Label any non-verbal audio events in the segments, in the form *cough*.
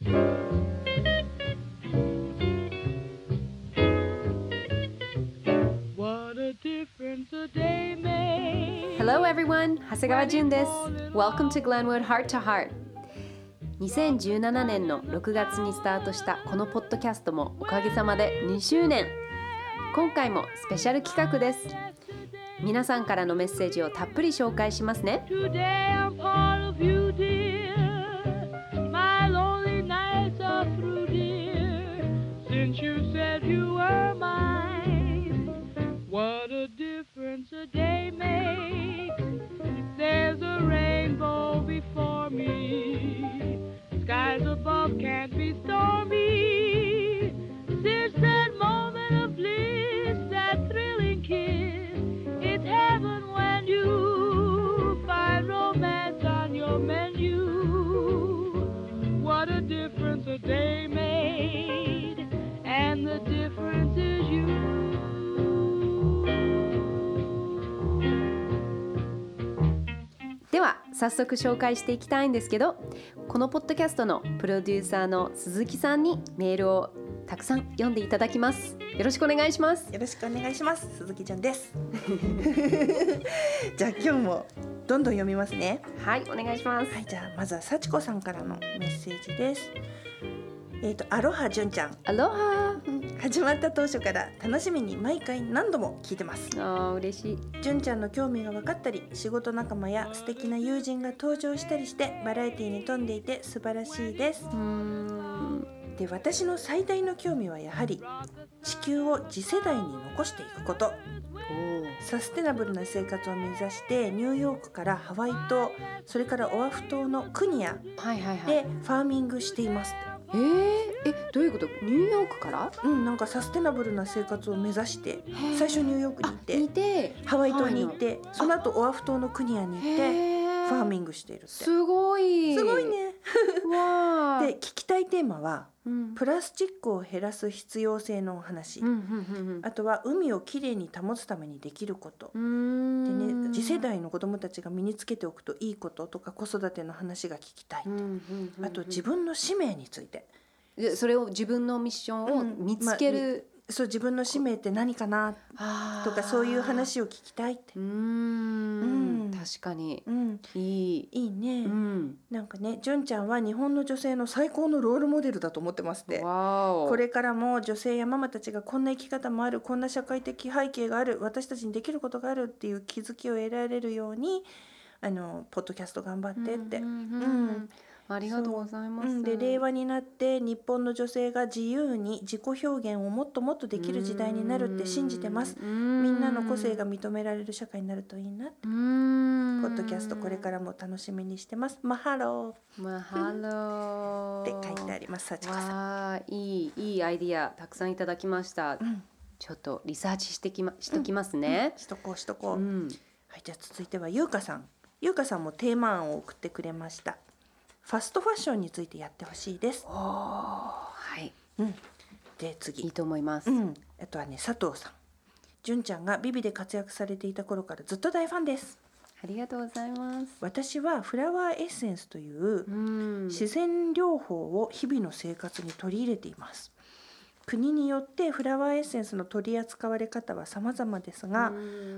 Hello everyone! 長谷川純です。Welcome to Glenwood Heart to Heart. 2017年の6月にスタートしたこのポッドキャストもおかげさまで2周年今回もスペシャル企画です皆さんからのメッセージをたっぷり紹介しますね day made, and the difference is you. では早速紹介していきたいんですけどこのポッドキャストのプロデューサーの鈴木さんにメールをたくさん読んでいただきます。よろしくお願いします。よろしくお願いします。鈴木ちゃんです。*laughs* じゃあ今日もどんどん読みますね。はいお願いします。はいじゃあまずは幸子さんからのメッセージですえっ、とアロハ純ちゃん。アロハ。始まった当初から楽しみに毎回何度も聞いてます。あー嬉しい。純ちゃんの興味が分かったり仕事仲間や素敵な友人が登場したりしてバラエティに富んでいて素晴らしいです。うーん。で私の最大の興味はやはり地球を次世代に残していくこと。サステナブルな生活を目指してニューヨークからハワイ島それからオアフ島のクニアはいはいはい。でファーミングしていますえー、えどういうこと？ニューヨークから？うんなんかサステナブルな生活を目指してー。最初ニューヨークに行ってて？ハワイ島に行ってその後オアフ島のクニアに行ってファーミングしているって。すごい。すごいね。*laughs* わー。で聞きたいテーマはうんプラスチックを減らす必要性のお話、うんうんうんあとは海をきれいに保つためにできること。う、ん。でね次世代の子どもたちが身につけておくといいこととか子育ての話が聞きたい、うんうんうんうん。あと自分の使命について。でそれを自分のミッションをうん。見つける、そう自分の使命って何かなとかそういう話を聞きたいって。うーん。うん。確かに。うん。いい、いいね、うん、なんかね純ちゃんは日本の女性の最高のロールモデルだと思ってますって。これからも女性やママたちがこんな生き方もあるこんな社会的背景がある私たちにできることがあるっていう気づきを得られるようにあのポッドキャスト頑張ってって、うんうんうん。うんありがとうございます、うん、で令和になって日本の女性が自由に自己表現をもっともっとできる時代になるって信じてます。みみんなの個性が認められる社会になるといいなポポッドキャストこれからも楽しみにしてます。マハロマハロー。ー *laughs* って書いてあります。幸子さん。いいいいアイディアたくさんいただきました、うん。ちょっとリサーチしてきましときますね、しとこうしとこう、うん。はいじゃあ続いてはゆうかさん。ゆうかさんもテーマ案を送ってくれましたファストファッションについてやってほしいです。はい。うん。で次。いいと思います、うん、あとはね佐藤さん。純ちゃんがビビで活躍されていた頃からずっと大ファンです。ありがとうございます。私はフラワーエッセンスといううん。自然療法を日々の生活に取り入れています国によってフラワーエッセンスの取り扱われ方は様々ですが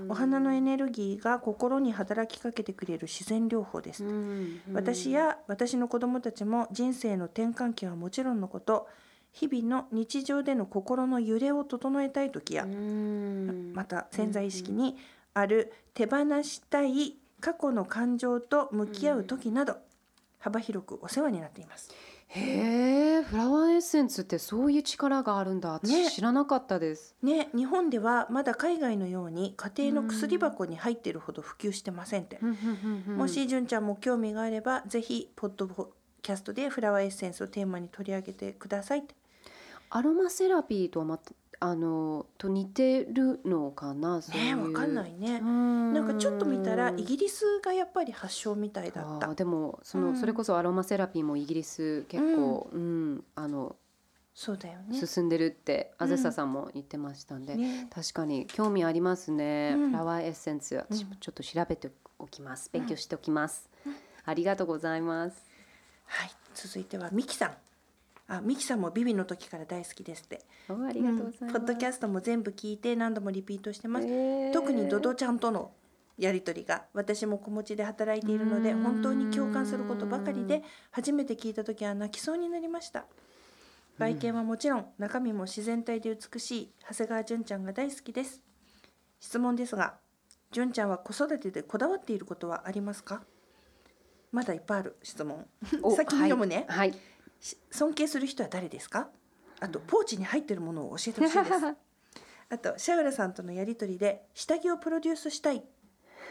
お花のエネルギーが心に働きかけてくれる自然療法です。うん私や私の子どもたちも人生の転換期はもちろんのこと日々の日常での心の揺れを整えたい時やうん。また潜在意識にある手放したい過去の感情と向き合う時など幅広くお世話になっています。へえフラワーエッセンスってそういう力があるんだ私ね知らなかったです、ね、日本ではまだ海外のように家庭の薬箱に入っているほど普及してませんって。もし純ちゃんも興味があればぜひポッドキャストでフラワーエッセンスをテーマに取り上げてくださいって。アロマセラピーとはまたあのと似てるのかなそういねう。わかんないね。ななんかちょっと見たらイギリスがやっぱり発祥みたいだった。でもその、うん。それこそアロマセラピーもイギリス結構、うん。あのそうだよね。進んでるってうん。あずささんも言ってましたんで、ね。確かに興味ありますね、うん。フラワーエッセンス私もちょっと調べておきます。勉強しておきます、ありがとうございます。はい、続いてはミキさん。あミキさんもビビの時から大好きですって。おありがとうございます。んポッドキャストも全部聞いて何度もリピートしてます、特にドドちゃんとのやり取りが私も子持ちで働いているのでうん。本当に共感することばかりで初めて聞いた時は泣きそうになりました。外見はもちろん中身も自然体で美しい長谷川純ちゃんが大好きです。質問ですが純ちゃんは子育てでこだわっていることはありますか？まだいっぱいある質問。お先に読むね、はい。し尊敬する人は誰ですか？あとポーチに入ってるものを教えてほしいです。*laughs* あとシャウラさんとのやり取りで下着をプロデュースしたいと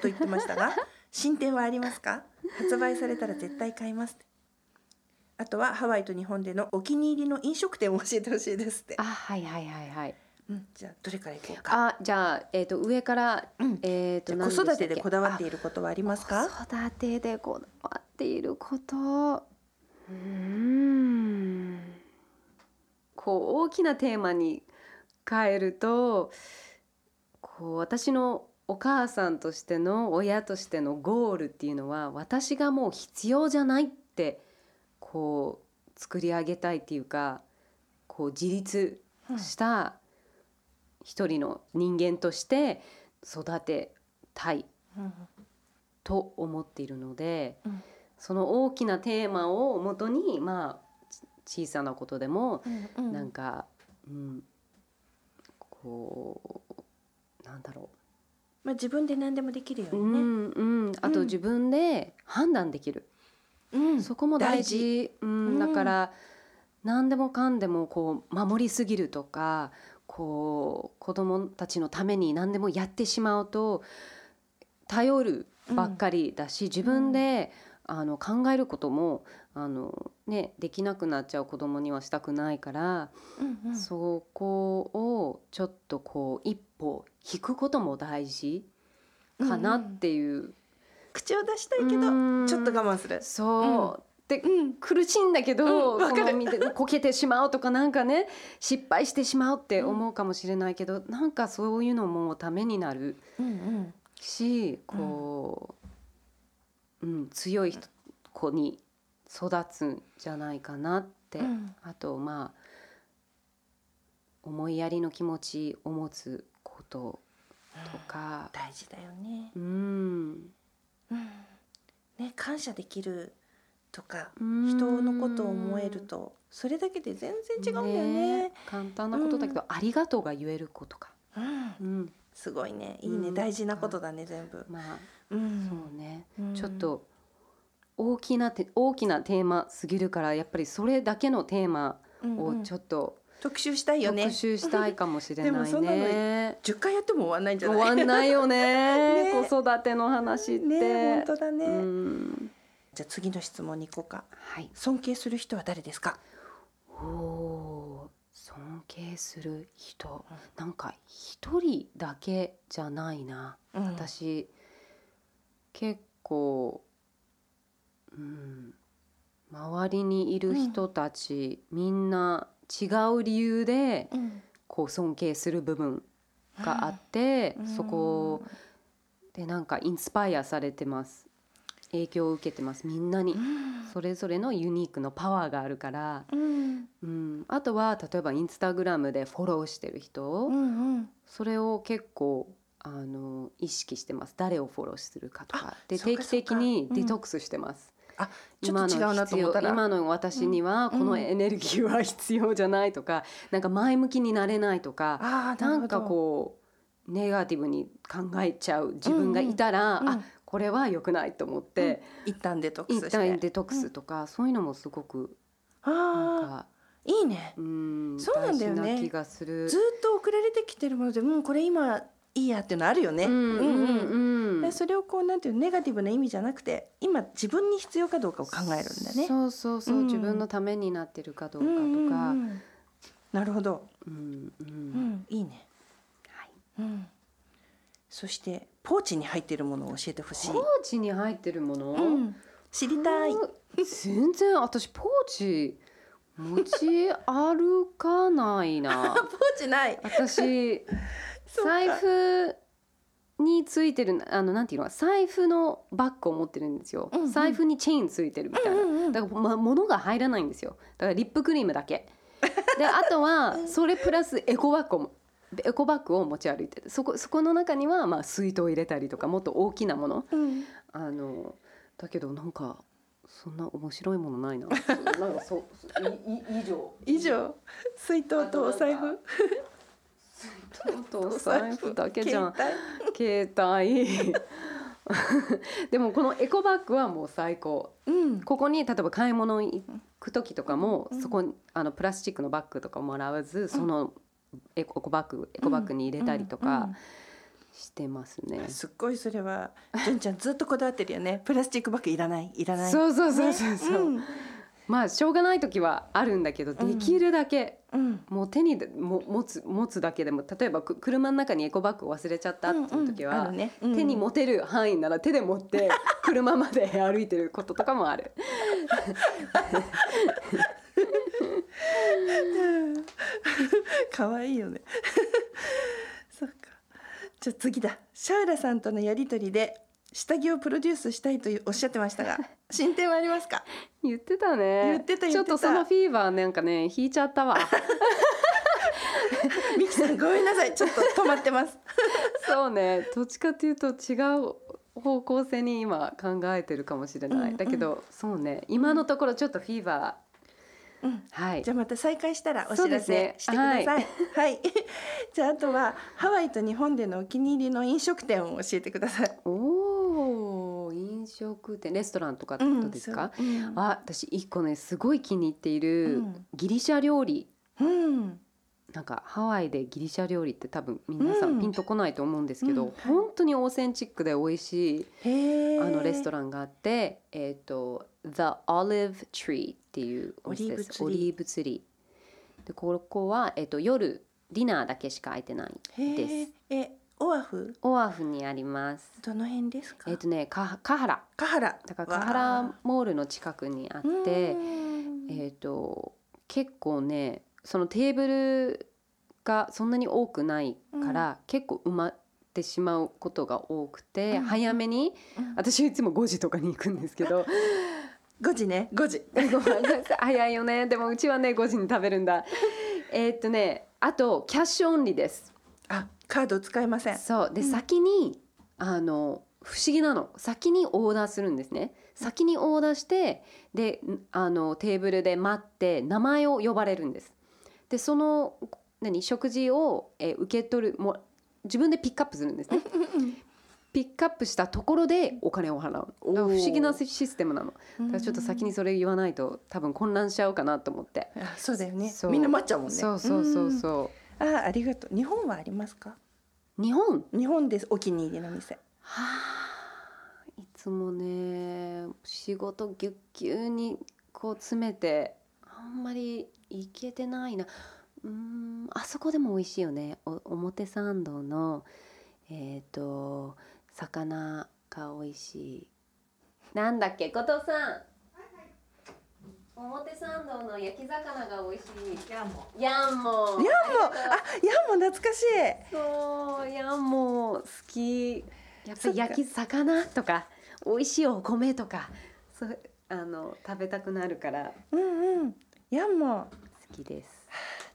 言ってましたが *laughs* 進展はありますか？発売されたら絶対買いますあとはハワイと日本でのお気に入りの飲食店を教えてほしいですって。あ、はいはいはいはい。うん、じゃあどれからいこうか。あ、じゃあえっ、と上から、うん。えっ、とじゃあ何したっけ？子育てでこだわっていることはありますか？子育てでこだわっていることうん。こう大きなテーマに変えるとこう私のお母さんとしての親としてのゴールっていうのは私がもう必要じゃないってこう作り上げたいっていうかこう自立した一人の人間として育てたいと思っているので、うん。その大きなテーマをもとにまあち小さなことでもうんうん。なんか、うん、こうなんだろまあ、自分で何でもできるよう、ううにね、んうん、あとうん。自分で判断できる、うん。そこも大事。うん。うん。だから何でもかんでもこう守りすぎるとかこう子供たちのために何でもやってしまうと頼るばっかりだし、自分であの考えることもあの、ね、できなくなっちゃう子供にはしたくないから、うんうん。そこをちょっとこう一歩引くことも大事かなっていう。口を出したいけどうん。ちょっと我慢する。そう、でうん。苦しいんだけど、うんこの見て *laughs* こけてしまうとかなんかね失敗してしまうって思うかもしれないけど、なんかそういうのもためになるうんうん。しこう、うん強い人子に育つんじゃないかなって、うん。あとまあ思いやりの気持ちを持つこととか、大事だよね。うん、うん。ね感謝できるとかうん。人のことを思えるとそれだけで全然違うんだよね。簡単なことだけど、ありがとうが言えることか。うん。うん、すごいね。いいね、うん。大事なことだね全部。まあ、うんそうね、うん。ちょっと大きなて大きなテーマすぎるからやっぱりそれだけのテーマをうんうん。ちょっと特集したいよね。特集したいかもしれない *laughs* でもそんなのね。10回やっても終わんないんじゃない？終わんないよね *laughs* ね。子育ての話って。ね本当だね、うん。じゃあ次の質問に行こうか。はい。尊敬する人は誰ですか？おお尊敬する人。なんか一人だけじゃないな。うん。私結構、うん、周りにいる人たち、みんな違う理由でうん。こう尊敬する部分があって、うん。そこでなんかインスパイアされてます。影響を受けてます。みんなに。うん。それぞれのユニークのパワーがあるから、うん。うん、あとは例えばインスタグラムでフォローしてる人、うんうん。それを結構あの意識してます。誰をフォローするかとか。で定期的にデトックスしてます、あちょっと違うなと思ったら。今の私にはこうん。のエネルギーは必要じゃないとか、なんか前向きになれないとか、ななんかこうネガティブに考えちゃう自分がいたら、うんうん。あこれは良くないと思って、一旦デトックス一旦デトックスとか、そういうのもすごくなんあかあいいね。うんそうなんだよね。気がする。ずっと送られてきてるものでうんこれ今いいやっていうのあるよね。うんうんうん。でそれをこうなんていうのネガティブな意味じゃなくて今自分に必要かどうかを考えるんだね。そうそうそう、うん。自分のためになってるかどうかとか、うんうんうん。なるほど。うんうん。うんいいね。はい。うん。そしてポーチに入っているものを教えてほしい。ポーチに入ってるもの、うん。知りたい。全然私ポーチ持ち歩かないな。*laughs* ポーチない。私財布についてるあのなんていうの財布のバッグを持ってるんですよ、うんうん。財布にチェーンついてるみたいな、うんうんうん。だから、ま、物が入らないんですよ。だからリップクリームだけ。であとはそれプラスエコバッグをエコバッグを持ち歩いてる。そこそこの中にはまあ水筒を入れたりとかもっと大きなもの。うん。あのだけどなんかそんな面白いものないな。*laughs* なんかそういい以上。以上。水筒とお財布とお財布だけじゃん。携 *laughs* 携帯。でもこのエコバッグはもう最高。帯うん。ここに例えば買い物行く時とかも、うん。そこにあのプラスチックのバッグとかもらわずそのエコバッグエコバッグに入れたりとかしてますね。うんすっごいそれは純ちゃんずっとこだわってるよね。プラスチックバッグいらないいらない。そうそうそうそうそう、うんまあしょうがない時はあるんだけどできるだけ、うん。もう手にでも持つ持つだけでも例えばく車の中にエコバッグを忘れちゃったっていう時うんうんあは、るね。うん。手に持てる範囲なら手で持って *laughs* 車まで歩いてることとかもある。*laughs* 可愛いよね。*laughs* そっか。じゃあ次だ。シャウラさんとのやりとりで下着をプロデュースしたいとおっしゃってましたが *laughs* 進展はありますか？言ってたね。言ってた言ってた。ちょっとそのフィーバーなんかね引いちゃったわ。*laughs* ミキさんごめんなさい。ちょっと止まってます。*laughs* そうね。どっちかというと違う方向性に今考えてるかもしれない、うんうん。だけどそうね。今のところちょっとフィーバー、うん。はい。じゃあまた再開したらお知らせしてください。ははい。い、じゃああとはハワイと日本でのお気に入りの飲食店を教えてください。おお飲食店レストランとかってことですか、そううんあ私一個ねすごい気に入っているうんギリシャ料理、うん、なんかハワイでギリシャ料理って多分皆さうんんピンとこないと思うんですけど、うんはい本当にオーセンチックで美味しい。あのレストラン。があって、えっ、と The Olive Tree っていうお店です。オオリリーブツリー。でここはえっ、と夜ディナーだけしか空いてないへです。え。え、オアフ？オアフにあります。どの辺ですか？えっ、とねカカハラカハラ。だからカハラモールの近くにあって、えっ、と結構ねそのテーブルがそんなに多くないから、結構埋まってしまうことが多くて、うん早めにうん私いつも5時とかに行くんですけど。*laughs* 五時ね、五時。*laughs* 早いよねでもうちはね5時に食べるんだえーっとねあとキャッシュオンリーですあ、カード使えません。そう。で、うん。先にあの不思議なの。先にオーダーするんですね。先にオーダーしてでんあのテーブルで待って名前を呼ばれるんです。でその何食事を、えー受け取るも自分でピックアップするんですね。ピックアップしたところでお金を払う。不思議なシステムなの。だからちょっと先にそれ言わないと多分混乱しちゃうかなと思って。あ、そうだよね。みんな待っちゃうもんね。そうそうそうう。ん。そあ、ありがとう。日本はありますか？う日本？日本です。お気に入りの店。はあいつもね仕事ぎゅっぎゅうにこう詰めてあんまりいけてないなうーんあそこでも美味しいよねお表参道のえっ、と魚が美味しいなんだっけ？後藤さん表参道の焼き魚が美味しい。ヤンモ。ヤンモ。ヤンモ、あ、ヤンモ懐かしい。そうヤンモ好き。やっぱり焼き魚とか美味しいお米とかそうあの食べたくなるから。うんうん。ヤンモ。好きです。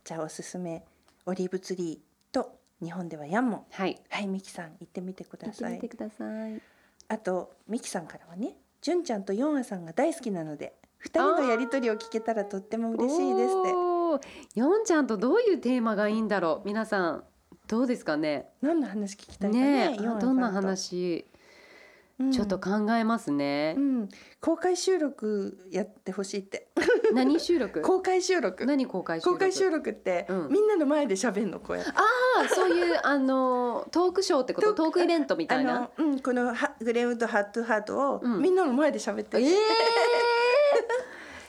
じゃあおすすめオリーブツリーと日本ではヤンモ。はい。はいミキさん行ってみてくだ行ってさいみてください。あとミキさんからはね純ちゃんとヨンアさんが大好きなので二人のやりとりを聞けたらとっても嬉しいですって。ヨンちゃんとどういうテーマがいいんだろう皆さん。どうですかね？何の話聞きたいかね？ねどんな話、うん。ちょっと考えますね。う、ん。公開収録やってほしいって。何収録？*laughs* 公開収録。何公開収録？公開収録って、うん。みんなの前で喋るのこうやああそういうあのトークショーってこと？トークイベントみたいな？うん、このはグレームとハットハートを、うん。みんなの前で喋ってええ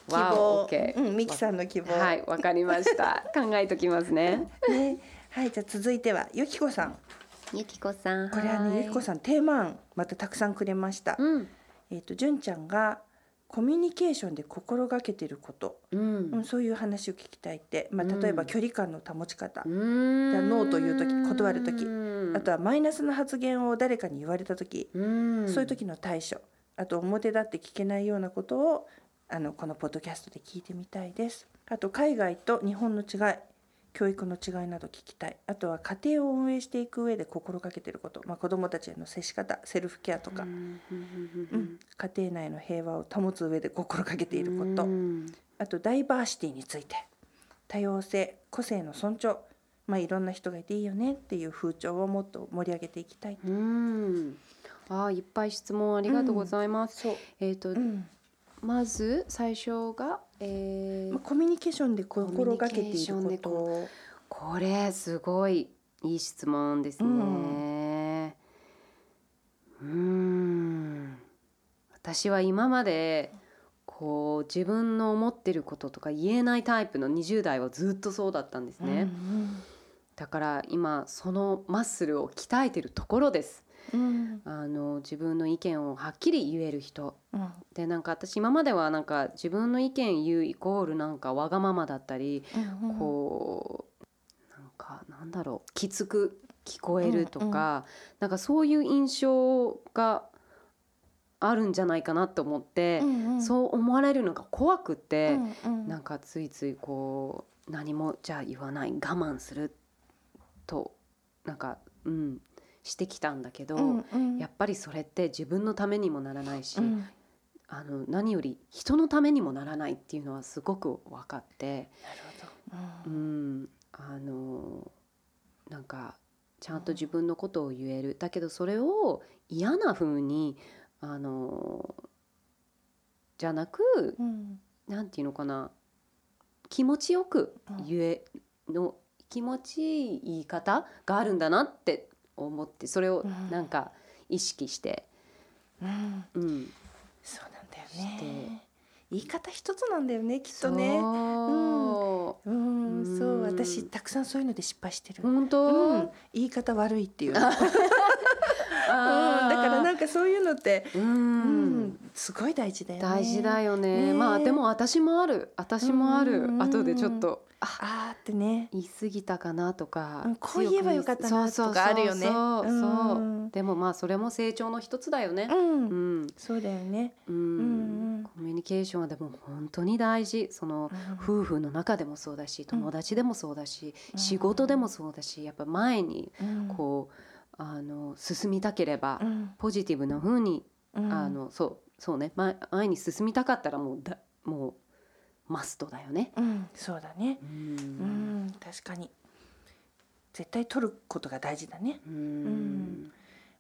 希わ望、お OK うん、ミキさんの希望、はい、わかりました。*laughs* 考えときますね。ね、はい、じゃあ続いてはゆきこさん。ゆきこさん。これはね、ゆきこさんテーマ案またたくさんくれました。うん。えっ、と、じゅんちゃんがコミュニケーションで心がけてること、ううん、ん。そういう話を聞きたいって、まあ、うん例えば距離感の保ち方。うんじゃあノーという時断る時うんあとはマイナスの発言を誰かに言われた時、うんそういう時の対処あと表立って聞けないようなことをあのこのポッドキャストで聞いてみたいです。あと海外と日本の違い教育の違いなど聞きたい。あとは家庭を運営していく上で心がけていること、まあ、子どもたちへの接し方セルフケアとか、うん家庭内の平和を保つ上で心がけていること、うん。あとダイバーシティについて。多様性個性の尊重。まあいろんな人がいていいよねっていう風潮をもっと盛り上げていきたい。うん。あーいっぱい質問ありがとうございます。そう。えっ、と、うんまず最初が、えーまあ、コミュニケーションで心がけているこことこれすごいいい質問ですね。うーん私は今までこう自分の思ってることとか言えないタイプの20代はずっとそうだったんですね。うんだから今そのマッスルを鍛えてるところです。うん。あの自分の意見をはっきり言える人。うん。でなんか私今まではなんか自分の意見言うイコールなんかわがままだったり、うんこうなんかなんだろうきつく聞こえるとか、なんかそういう印象があるんじゃないかなと思って、うんうん。そう思われるのが怖くって、うんうん。なんかついついこう何もじゃあ言わない我慢するとなんかうんしてきたんだけど、うんうん。やっぱりそれって自分のためにもならないし、うん。あの何より人のためにもならないっていうのはすごく分かって、なるほうど。うん。ん、あのなんかちゃんと自分のことを言える。だけどそれを嫌な風にあのじゃなくうん。なんていうのかな気持ちよく言えの気持ちいい言い方があるんだなって思ってそれをうん。なんか意識して、うん。うん、そうなんだよね。言い方一つなんだよねきっとね。そう。うん。うん。そう私たくさんそういうので失敗してる。本当、うん。言い方悪いっていう。あ *laughs* なんかそういうのってううん。んすごい大事だよね。大事だよね。ね。まあでも私もある。私もある。うん。後でちょっとああーってね。言い過ぎたかなとか、うんこう言えばよかったなとかあるよね。そうでもまあそれも成長の一つだよね。ううん。ん、そうだよね。うん。うんコミュニケーションはでも本当に大事。その夫婦の中でもそうだし友達でもそうだし、うん。仕事でもそうだしやっぱ前にうん。こうあの進みたければ、うん。ポジティブな風にうん。あのそうそうね。前前に進みたかったらもうだもうマストだよね。うん。そうだね。ううんん確かに。絶対取ることが大事だね。うん。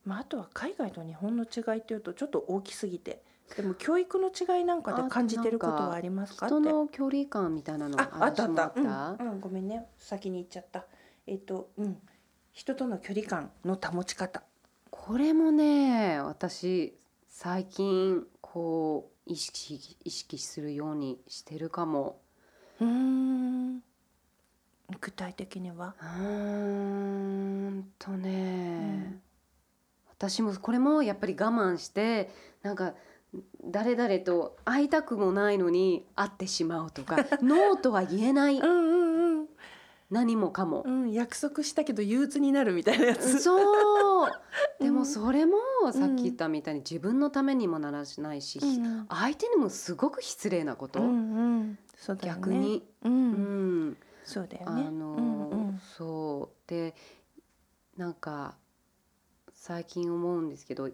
まああとは海外と日本の違いっていうとちょっと大きすぎて。でも教育の違いなんかで感じてることはありますかって。人の距離感みたいなのああったあった。私もあった。うん。うん、ごめんね。先に言っちゃった。えっ、とうん人との距離感の保ち方。これもね私最近こう意識意識するようにしてるかも。うーん。具体的には？うーんとね、うん。私もこれもやっぱり我慢してなんか誰々と会いたくもないのに会ってしまうとか *laughs* ノーとは言えない。うんうんうん何もかも。う。ん約束したけど憂鬱になるみたいなやつ。そう。で *laughs* うん。もそれもさっき言ったみたいに自分のためにもならないし、うん相手にもすごく失礼なこと、うんうん。そうだよね。逆に、ううん。んそうだよね。あのうんうん。そう。でなんか最近思うんですけど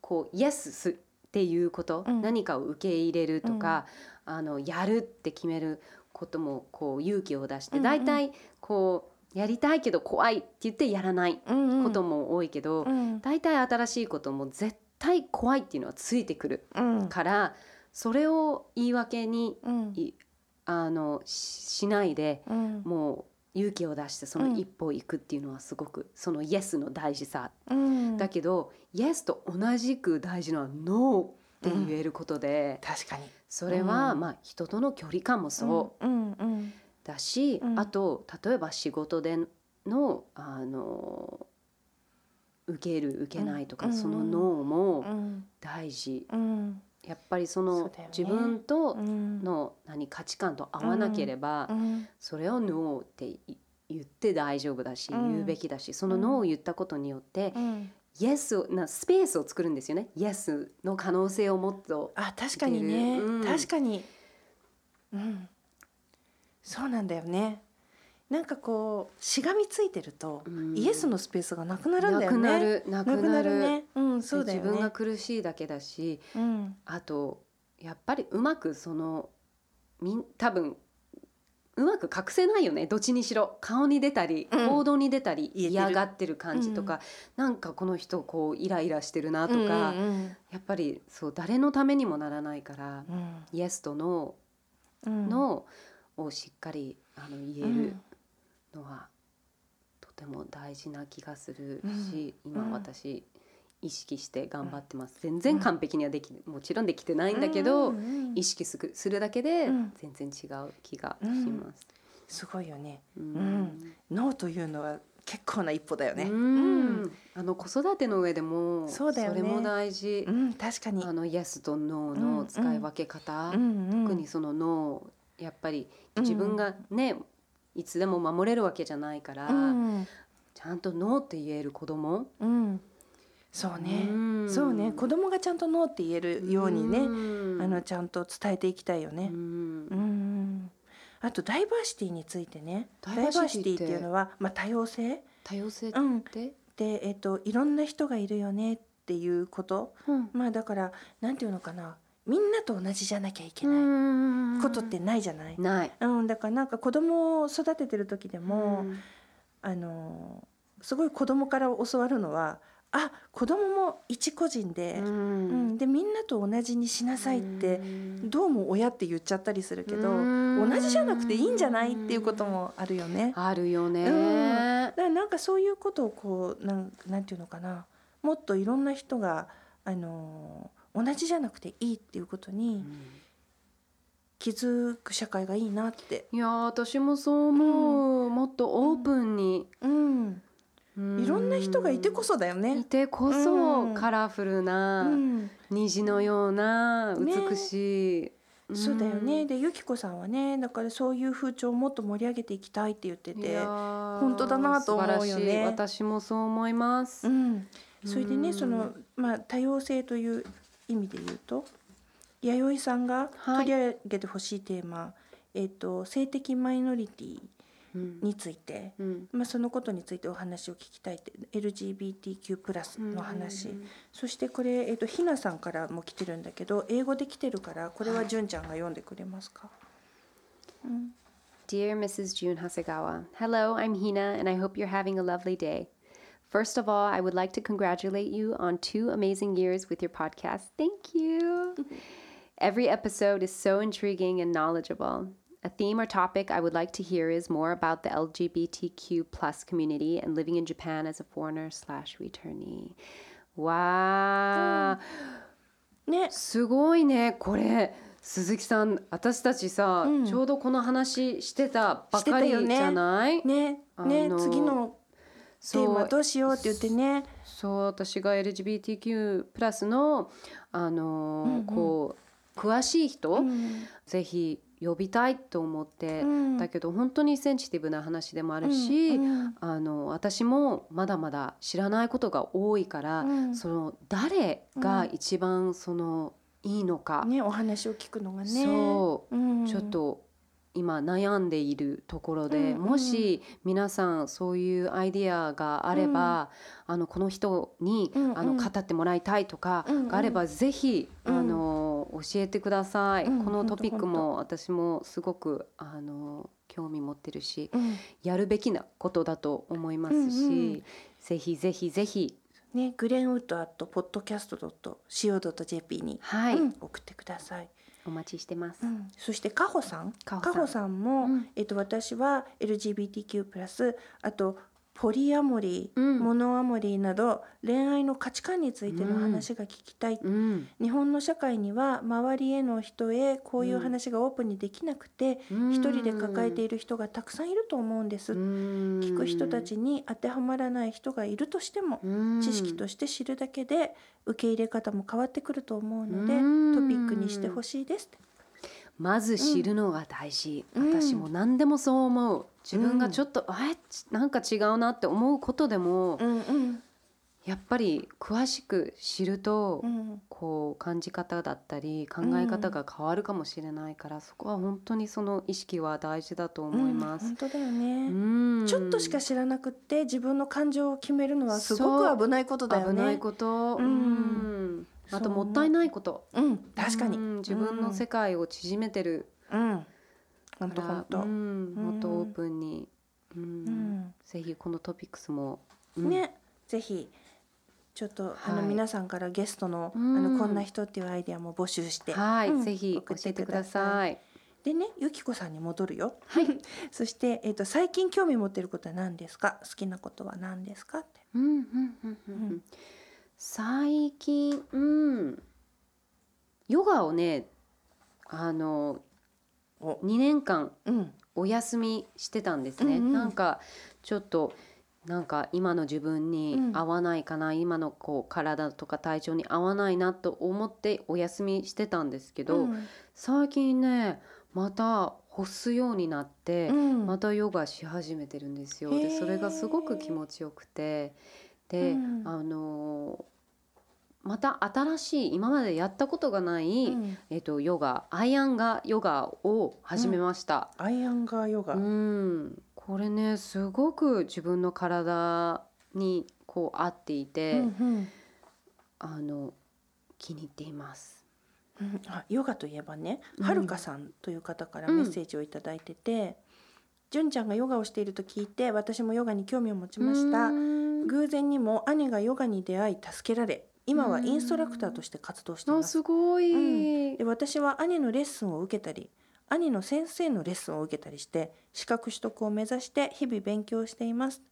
こう「イエスす」っていうこと、うん。何かを受け入れるとか、あのやるって決めることもこう勇気を出して、うんうん。大体こうやりたいけど怖いって言ってやらないうんうん。ことも多いけど、うん。大体新しいことも絶対怖いっていうのはついてくるうん。からそれを言い訳にうん。いあのししないでうん。もう勇気を出してその一歩を行くっていうのはすごくそのイエスの大事さ、うん。だけどイエスと同じく大事なのはノーって言えることで、確かにそれはうん。まあ人との距離感もそう。うんうん。だし、うん。あと例えば仕事でのあの受ける受けないとか、うん。そのノーもうん。大事、うん。やっぱりそその自分とうん。の何価値観と合わなければ、うん。それをノーってい言って大丈夫だし、うん。言うべきだしそのノーを言ったことによって、うんイエスをなスペースを作るんですよね。イエスの可能性をもっとあ確かにね、うん。確かに。うん。そうなんだよね。なんかこうしがみついてると、うん。イエスのスペースがなくなるんだよね。なくなるなくなる。ね。うんそうだよね。自分が苦しいだけだしうん。あとやっぱりうまくそのみん多分うまく隠せないよね。どっちにしろ。顔に出たり、うん。行動に出たり嫌がってる感じとか、なんかこの人こうイライラしてるなとか、うんうんやっぱりそう誰のためにもならないから、うん。イエスとノうん。ーのをしっかりあの言えるのはとても大事な気がするし、今うん。私意識して頑張ってます、全然完璧にはできもちろんできてないんだけど、うんうんうん。意識するだけでうん。全然違う気がします。すごいよね。ううん。ノーというのは結構な一歩だよね。うん。あの子育ての上でもそれも大事。う。ん確かに。あのイエスとノーの使い分け方、うんうん。特にそのノーやっぱりうん。自分がね、いつでも守れるわけじゃないから、うん。ちゃんとノーって言える子供うんそうね。うん。そうね。子供がちゃんとノーって言えるようにねうん。あのちゃんと伝えていきたいよね。う。ん。うん。あとダイバーシティについてね。ダイバーシティって？いうのは、まあ、多様性、多様性っうん、て、で、えっと、いろんな人がいるよねっていうこと。うん。まあだからなんていうのかな。みんなと同じじゃなきゃいけない。ことってないじゃない？ない。うん、だからなんか子供を育ててる時でも、うん。あのすごい子供から教わるのはあ子供も一個人で、ううんんでみんなと同じにしなさいって、うん。どうも親って言っちゃったりするけど、うん。同じじゃなくていいんじゃないっていうこともあるよね。あるよね。だからなんかそういうことをこうなんなんていうのかな。もっといろんな人があの同じじゃなくていいっていうことに気づく社会がいいなって。いやー私もそう思う、もっとオープンに、うん、いろんな人がいてこそだよいね。てこうそん。カラフルな、うん、虹のようなね美しい、そうだよね。ん。でゆきこさんはねだからそういう風潮をもっと盛り上げていきたいって言っていて本当だなと思うよね。私もそう思います、うん、それでうんねその、まあ、多様性という意味で言うと弥生さんがはい。取り上げてほしいテーマ、えっと性的マイノリティうんについて、うんまあ、そのことについてお話を聞きたいって LGBTQ+ の話、うんそしてこれ、えっとひなさんからも来てるんだけど英語で来てるからこれは純ちゃんが読んでくれますか、うん、Dear Mrs. June Hasegawa, hello, I'm Hina, and I hope you're having a lovely day. First of all, I would like to congratulate you on two amazing years with your podcast. Thank you. Every episode is so intriguing and knowledgeable. A theme or topic I would like to hear is more about the LGBTQ plus community and living in Japan as a foreigner slash returnee. Wow. ねすごいねこれ鈴木さん私たちさ、うんちょうどこの話してたばかりじゃない、ねねあの次のテーマどうしようって言ってねそう私が LGBTQ+ プラスのあのーうんうんこう詳しい人、うんぜひ呼びたいと思って、うん。だけど本当にセンシティブな話でもあるし、うんうん。あの私もまだまだ知らないことが多いから、うん。その誰が一番そのいいのか、ねお話を聞くのがね。そう。うん。ちょっと今悩んでいるところで、うんうん。もし皆さんそういうアイディアがあれば、あのこの人に、うんうん。あの語ってもらいたいとかうんうん。があれば、ぜひ、うん。あの教えてください、うんこのトピックも私もすごくあの興味持ってるしうん。やるべきなことだと思いますし、うんうんぜひぜひぜひ。ねグレンウッドアットポッドキャストドット co.jp に、はい、うん送ってください。お待ちしてます。うん。そしてかほさん。かほさん。も、うん。えっと、私は LGBTQ+ プラスあとポリアモリー、うん。モノアモリーなど恋愛の価値観についての話が聞きたい、うん。日本の社会には周りへの人へこういう話がオープンにできなくて、うん。一人で抱えている人がたくさんいると思うんです、聞聞く人たちに当てはまらない人がいるとしても、知識として知るだけで受け入れ方も変わってくると思うので、うん。トピックにしてほしいですってまず知るのが大事、うん。私も何でもそう思う。自分がちょっと、あれなんか違うなって思うことでも、うんうん。やっぱり詳しく知ると、うん。こう感じ方だったり考え方が変わるかもしれないから、そこは本当にその意識は大事だと思います。本当だようね、ん。ちょっとしか知らなくって自分の感情を決めるのはすごく危ないことだよね。危ないこと、うん。うんあともったいないこと。うん、確かに。うん。自分の世界を縮めてる。うん、本当本当。うん。もっとオープンに、うん。うん。ぜひこのトピックスも、うん。ね、ぜひちょっとあのはい皆さんからゲストのあうん。のこんな人っていうアイデアも募集して、はい、うん。ぜひ教えてください。でね、ゆきこさんに戻るよ。はい。*laughs* そしてえっ、と最近興味持ってることは何ですか？好きなことは何ですか？って。うんうんうんうん。うん最近、うん、ヨガをねあのお、2年間うん、お休みしてたんですね、うんうんなんかちょっとなんか今の自分にうん。合わないかな、今のこう体とか体調に合わないなと思ってお休みしてたんですけど、うん。最近ねまた干すようになって、うん。またヨガし始めてるんですよ。でそれがすごく気持ちよくてで、うん。あのまた新しい今までやったことがない、うんえっとヨガアイアンガヨガを始めました。アイアンガーヨガ。うん、これねすごく自分の体にこう合っていて、うんあの気に入っています。うんあヨガといえばね、うんはるかさんという方からメッセージをいただいてて、純ちゃんがヨガをしていると聞いて私もヨガに興味を持ちました。うん偶然にも兄がヨガに出会い助けられ今はインストラクターとして活動していあます。すごい、で私は兄のレッスンを受けたり兄の先生のレッスンを受けたりして資格取得を目指して日々勉強しています。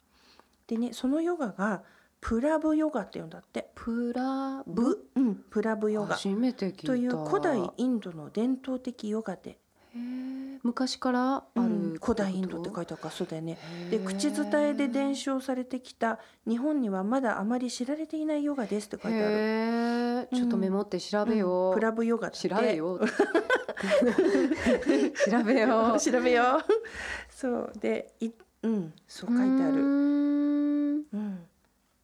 でねそのヨガがプラブヨガっていうんだって。プラブ？ブ、うん、プラブヨガ。初めて聞いた。という古代インドの伝統的ヨガで、昔からある、うん。古代インドって書いてあるからそうだよね。で口伝えで伝承されてきた日本にはまだあまり知られていないヨガですって書いてある。ちょっとメモって調べよう、うん。プラブヨガだって。調べよう。*laughs* 調べよう。調べよう。そう。でいうん。そう書いてある。ん。うん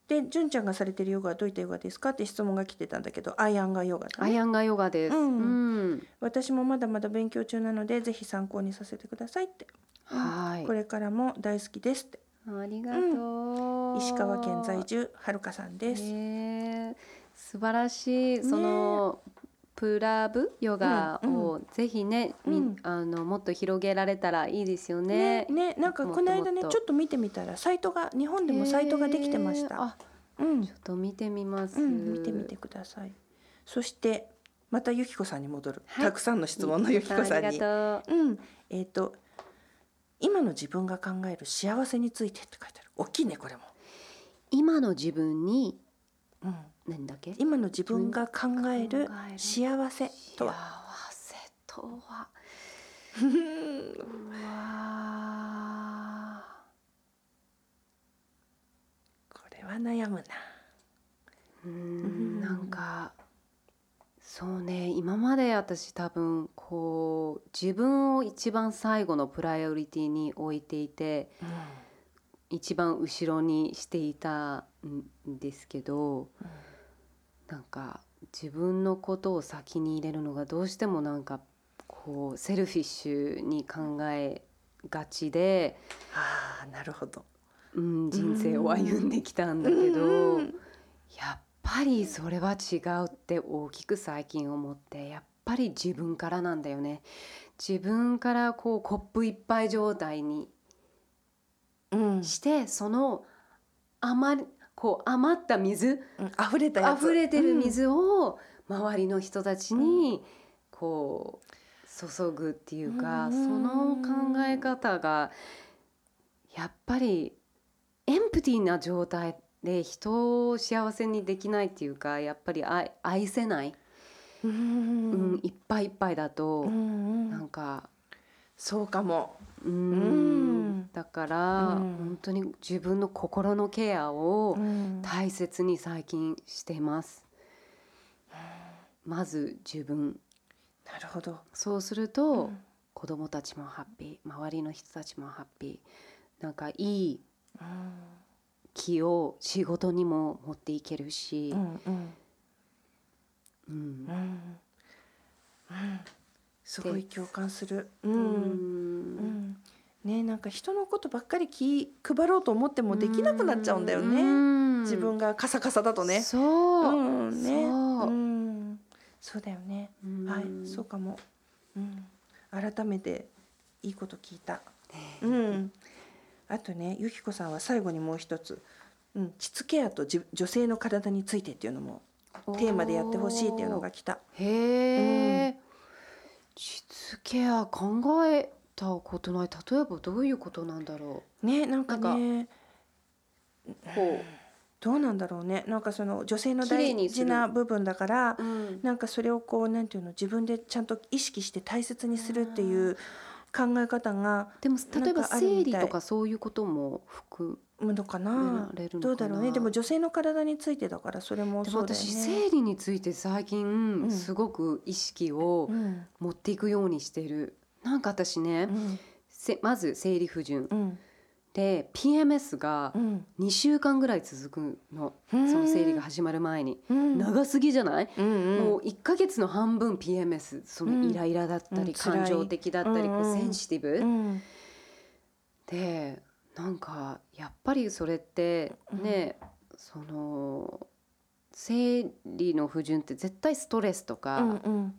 で純ちゃんがされてるヨガはどういったヨガですかって質問が来てたんだけどアイアンガヨガだね。アイアンガヨガです、うん。うん。私もまだまだ勉強中なのでぜひ参考にさせてくださいって、うん。はい。これからも大好きですって。ありがとう、石川県在住はるかさんです、素晴らしい。その、プラブヨガをぜひね、みうんあのもっと広げられたらいいですよねね。ねなんかこの間ねちょっと見てみたらサイトが日本でもサイトができてましたうんちょっと見てみます。うん、見てみてください。そしてまたゆきこさんに戻る、はいたくさんの質問のゆきこさんあに。りがとう。うん、えっ、と今の自分が考える幸せについてって書いてある。大きいねこれも。今の自分にうん、何だっけ？今の自分が考える幸せとは？幸せとは？*laughs* うわこれは悩むな。ーうんんなんかそうね今まで私多分こう自分を一番最後のプライオリティに置いていて一番後ろにしていたんですけどなんか自分のことを先に入れるのがどうしてもなんかこうセルフィッシュに考えがちで、ああなるほど。うん、人生を歩んできたんだけど、うんやっぱりそれは違うって大きく最近思ってやっぱり自分からなんだよね。自分からこうコップいっぱい状態にうん、してその余りこう余った水うん溢れたやつ。溢れてる水を周りの人たちにこう注ぐっていうか、うんその考え方がやっぱりエンプティーな状態で人を幸せにできないっていうかやっぱり愛愛せない、うん。ううんんいっぱいいっぱいだと、うんなんかそうかも。うん。うんだから、うん。本当に自分の心のケアをうん。大切に最近しています。まず自分。なるほど。そうすると、子供たちもハッピー周りの人たちもハッピー。なんかいいうん。気を仕事にも持っていけるし。う、んうん。うん。うん。うんすごい共感する。ううんうんねなんか人のことばっかり気配ろうと思ってもできなくなっちゃうんだよね。うん自分がカサカサだとね。そう、うんね。そううんそうだよね。うんはい、そうかも。うん、改めていいこと聞いた。うん。あとね、ゆきこさんは最後にもう一つ、うん、膣ケアとじ女性の体についてっていうのもテーマでやってほしいっていうのが来た。へえ、膣ケア考えたことない。例えばどういうことなんだろね、なんかね、うこどうなんだろうね。なんかその女性の大事な部分だからう、う、ん、なんかそれをこうなんていうの自分でちゃんと意識して大切にするっていう考え方がでも例えば生理とかそういうことも含むのかな？のかな？どうだろうね。でも女性の体についてだからそれもでもそうだよね。私生理について最近ん。すごく意識をうん。持っていくようにしてる。なんか私ねうん。せまず生理不順。うん。で PMS がうん。2週間ぐらい続くの。うん。その生理が始まる前に。うん。長すぎじゃない？うんうん。もう1ヶ月の半分 PMS そのイライラだったりうん。辛い。感情的だったりこうんううん。センシティブ。うん。でなんかやっぱりそれってねその生理の不順って絶対ストレスとうんかうん。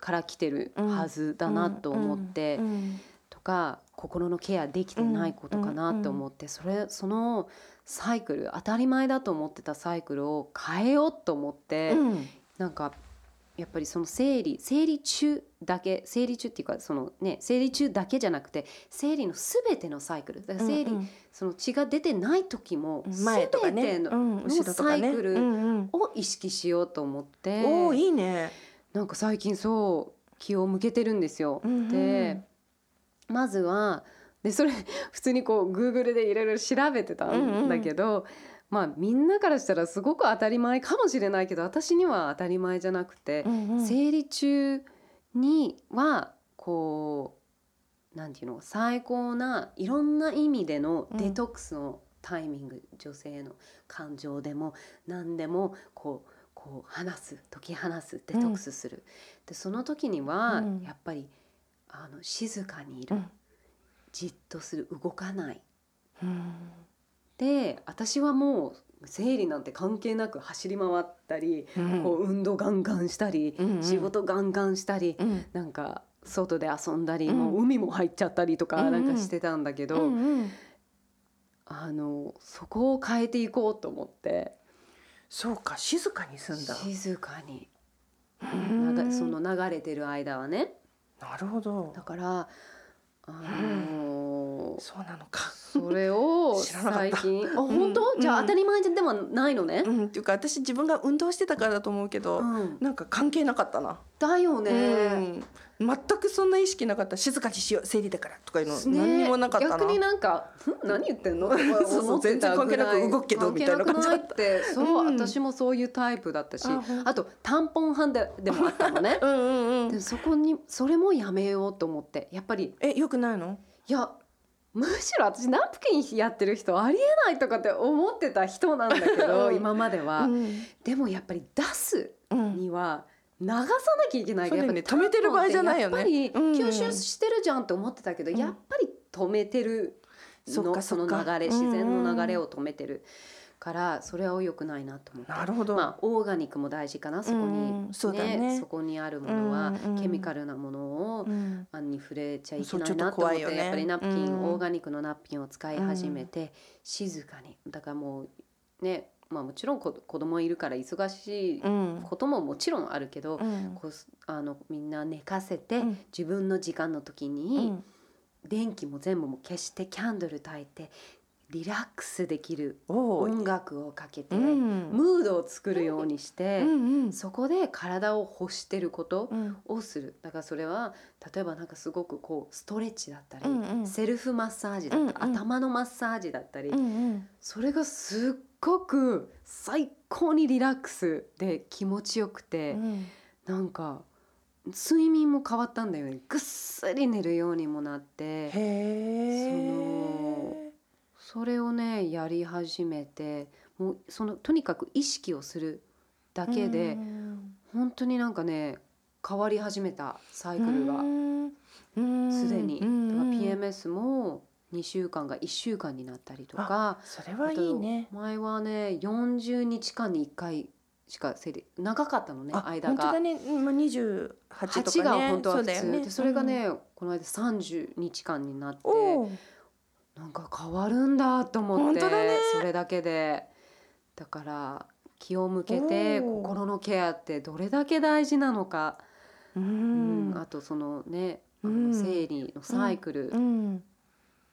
から来てるはずだなと思ってうんとか心のケアできてないことかなって思ってそれそのサイクル当たり前だと思ってたサイクルを変えようと思ってうん。なんかやっぱりその生理生理中だけ生理中っていうかそのね生理中だけじゃなくて生理のすべてのサイクルだから生理、うんその血が出てない時もうん前とかねの,、サイクルうんうん。を意識しようと思って、おーいいね。なんか最近そう気を向けてるんですよ。うんうん。でまずはでそれ普通にこう Google でいろいろ調べてたんだけど、まあみんなからしたらすごく当たり前かもしれないけど私には当たり前じゃなくて、うんうん。生理中にはこうなんていうの最高ないろんな意味でのデトックスのタイミング、女性の感情でも何でもこうこう話す解き放すデトックスする、でその時にはうん。やっぱりあの静かにいる、うんじっとする動かない。うんで私はもう生理なんて関係なく走り回ったり、うん。こう運動ガンガンしたり、うんうん。仕事ガンガンしたり、うん。なんか外で遊んだり、うん。もう海も入っちゃったりとかなんん。かしてたんだけど、うんうん。あのそこを変えていこうと思って。そうか静かにすんだ。静かに、うん。ながその流れてる間はね。なるほど。だからあのそう。なのか。それを *laughs* 知らなかった。最近。あ本当、うん。じゃあ当たり前ではないのね、うんっていうか私自分が運動してたからだと思うけど、うん。なんか関係なかったな、だよね。うん。全くそんな意識なかった。静かにしよう生理だからとかいうの、ね何にもなかったな。逆になんかん何言ってんの？*laughs* そうそう全然関係なく動くけどみたいな感じだって。そう、うん。私もそういうタイプだったしあと。タンポン派ででもあったのね。*laughs* うんうんうん。でそこにそれもやめようと思って。やっぱり。えよくないの？いやむしろ私ナプキンやってる人ありえないとかって思ってた人なんだけどうん。今までは、うん。でもやっぱり出すうん。には流さなきゃいけない。そうだよね。やっぱり止めてる場合じゃないよね。やっぱり吸収してるじゃんって思ってたけど、うん。やっぱり止めてるのその流れ自然の流れを止めてるからそれは良くないなと思って。なるほど、まあ、オーガニックも大事かなそこに、うんそうだね。そこにあるものは、ケミカルなものを、うん。あに触れちゃいけないなと思ってね。やっぱりナプキン、うん。オーガニックのナプキンを使い始めて、静かに。だからもうねまあもちろん子子供いるから忙しいうん。ことももちろんあるけど、うん。こうすあのみんな寝かせて、うん。自分の時間の時うに、ん。電気も全部もう消してキャンドル焚いてリラックスできる音楽をかけて、うん。ムードを作るようにして、うんうんそこで体を欲してることうん。をする。だからそれは例えばなんかすごくこうストレッチだったり、うんうん。セルフマッサージだったり、うんうん。頭のマッサージだったり、うんうん。それがすっごく最高にリラックスで気持ちよくて、うん。なんか睡眠も変わったんだよね。ぐっすり寝るようにもなってへえそれをねやり始めてもうそのとにかく意識をするだけで本当になんかね変わり始めたサイクルが。すでに。だから PMS も2週間が1週間になったりとか。それはいいね。前はね40日間に1回しか生理長かったのねあ間が。本当だ。ね。まあ28とか8ねが本当は普通。そね。でそれがね、この間30日間になってなんか変わるんだと思ってね。それだけで。だから気を向けて心のケアってどれだけ大事なのか、ううんんあとそのねあうん。の生理のサイクル、うん。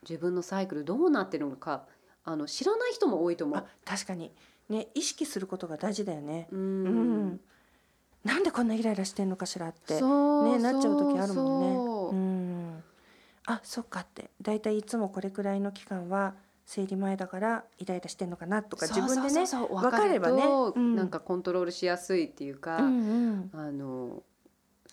自分のサイクルどうなってるのか。あの知らない人も多いと思う。あ。確かに。ね意識することが大事だよね。ううん。んなんでこんなイライラしてんのかしらってねなっちゃう時あるもんねあそっかって。だいたいいつもこれくらいの期間は生理前だからイライラしてんのかなとか自分でね分かればね。なんかコントロールしやすいっていうか、うんうん。あの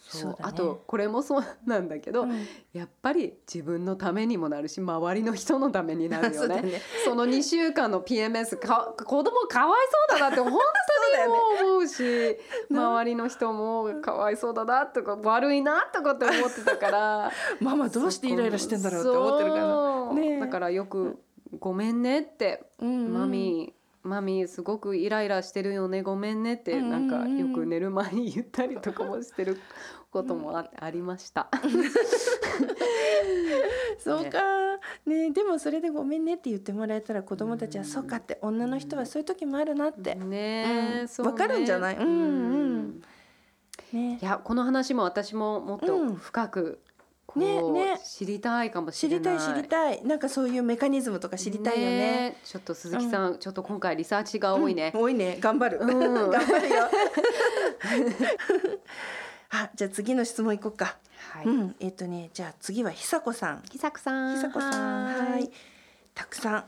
そうね。あとこれもそうなんだけど、うん。やっぱり自分のためにもなるし周りの人のためになるよね。*laughs* ね。その2週間の PMS か子供かわいそうだなって *laughs* 本当にもう思うし周りの人もかわいそうだなとか悪いなとかって思ってたから。*laughs* ママどうしてイライラしてんだろうって思ってるから。だからよく「ごめんね」ってうんうん。マミーマミーすごくイライラしてるよねごめんねってうんなんかうん。よく寝る前に言ったりとかもしてることもあありました。*laughs* そうか。ね。でもそれでごめんねって言ってもらえたら子供たちはそうかって女の人はそういう時もあるなって。ねえ、うん。そうね。わかるんじゃない？うんうんね。いやこの話も私ももっとうん。深くこう、ねね。知りたいかもし知れない。りたい知りたい。なんかそういうメカニズムとか知りたいよね。え。ちょっと鈴木さん、ちょっと今回リサーチが多いね。うん。多いね。頑張る、うん。頑張るよ *laughs* あじゃあ次の質問いこうか、はい。うん。えっ、とねじゃあ次は久子さん。ひさこさん。久子さん。ははい。いたくさん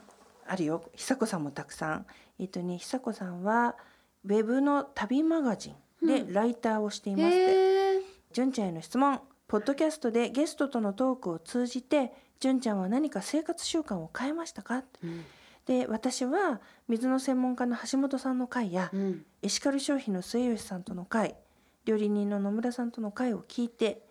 あるよ。久子さんもたくさん。えっ、とね久子さんはウェブの旅マガジンでライターをしていますって、へえ。純ちゃんへの質問。ポッドキャストでゲストとのトークを通じて純ちゃんは何か生活習慣を変えましたか？うん。で私は水の専門家の橋本さんの会や、うん。エシカル消費の末吉さんとの会料理人の野村さんとの会を聞いて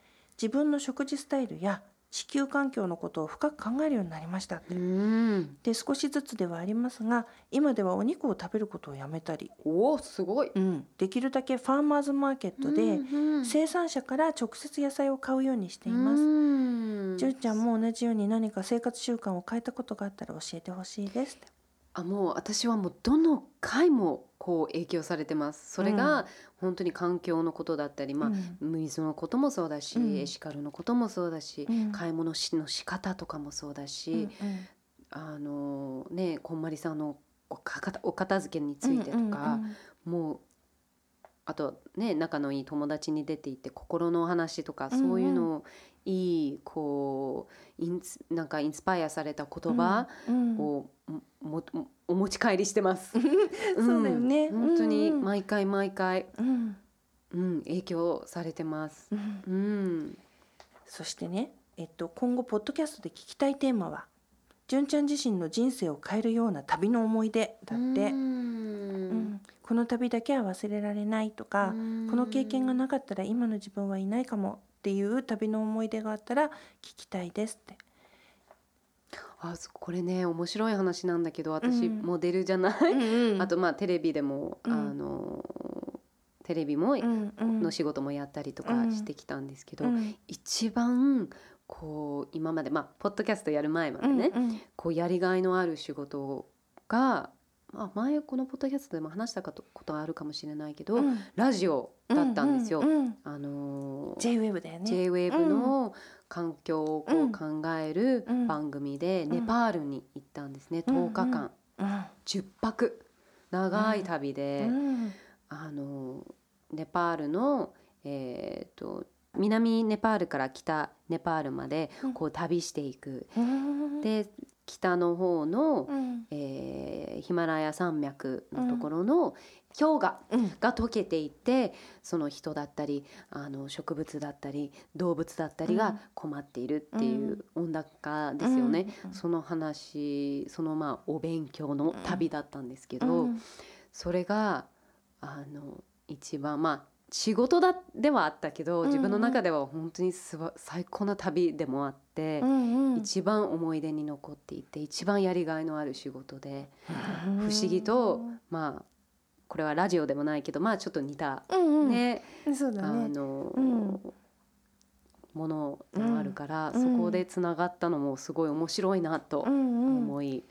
自分の食事スタイルや地球環境のことを深く考えるようになりましたってうん。で少しずつではありますが今ではお肉を食べることをやめたり、おおすごい。うん、できるだけファーマーズマーケットでうん生産者から直接野菜を買うようにしています。うん純ちゃんも同じように何か生活習慣を変えたことがあったら教えてほしいですって。あもう私はもうどの回もこう影響されてます。それが本当に環境のことだったり、まあうん。水のこともそうだし、うん。エシカルのこともそうだし、うん。買い物しの仕方とかもそうだし、あのねこんまりさんのお片お片付けについてとか、もうあとね仲のいい友達に出ていって心の話とかそういうのをいいこうインスなんかインスパイアされた言葉をももお持ち帰りしてます。*laughs* そうだよね。ん。本当に毎回毎回、うん。うん、影響されてます。うん。うん、そしてね、えっと、今後ポッドキャストで聞きたいテーマは純ちゃん自身の人生を変えるような旅の思い出だって、この旅だけは忘れられないとか、この経験がなかったら今の自分はいないかもっていう旅の思い出があったら聞きたいですって。あそこれね面白い話なんだけど私、うん。モデルじゃない、うんうん。*laughs* あとまあテレビでも、うん。あのテレビも、うんうん。の仕事もやったりとかうん。してきたんですけど、うん。一番こう今までまあポッドキャストやる前までね、うんうん。こうやりがいのある仕事が、まあ、前このポッドキャストでも話したかとことがあるかもしれないけど、うん。ラジオだったんですよ。うんうんあのー J-WAVE だよね。J-WAVE の環境を考えるうん。番組でん。ネパールに行ったんですね、うん10日間、うん。10泊。長い旅で、うん。あのネパールの、えー、と南ネパールから北ネパールまでうん。こう旅していく。うん。で北の方の、うん。えーヒマラヤ山脈のところの氷河うん。が溶けていってその人だったりあの植物だったり動物だったりがうん。困っているっていう温暖化ですよね。うんその話そのまあお勉強の旅だったんですけど、うん。それがあの一番まあ仕事だではあったけどうんうん。自分の中では本当にすば最高な旅でもあって、うんうん。一番思い出に残っていて一番やりがいのある仕事で不思議とまあこれはラジオでもないけどまあちょっと似たうんうん。ね、ね。の、うん。ものでもあるから、うん。そこでつながったのもすごい面白いなとうんうん。思い、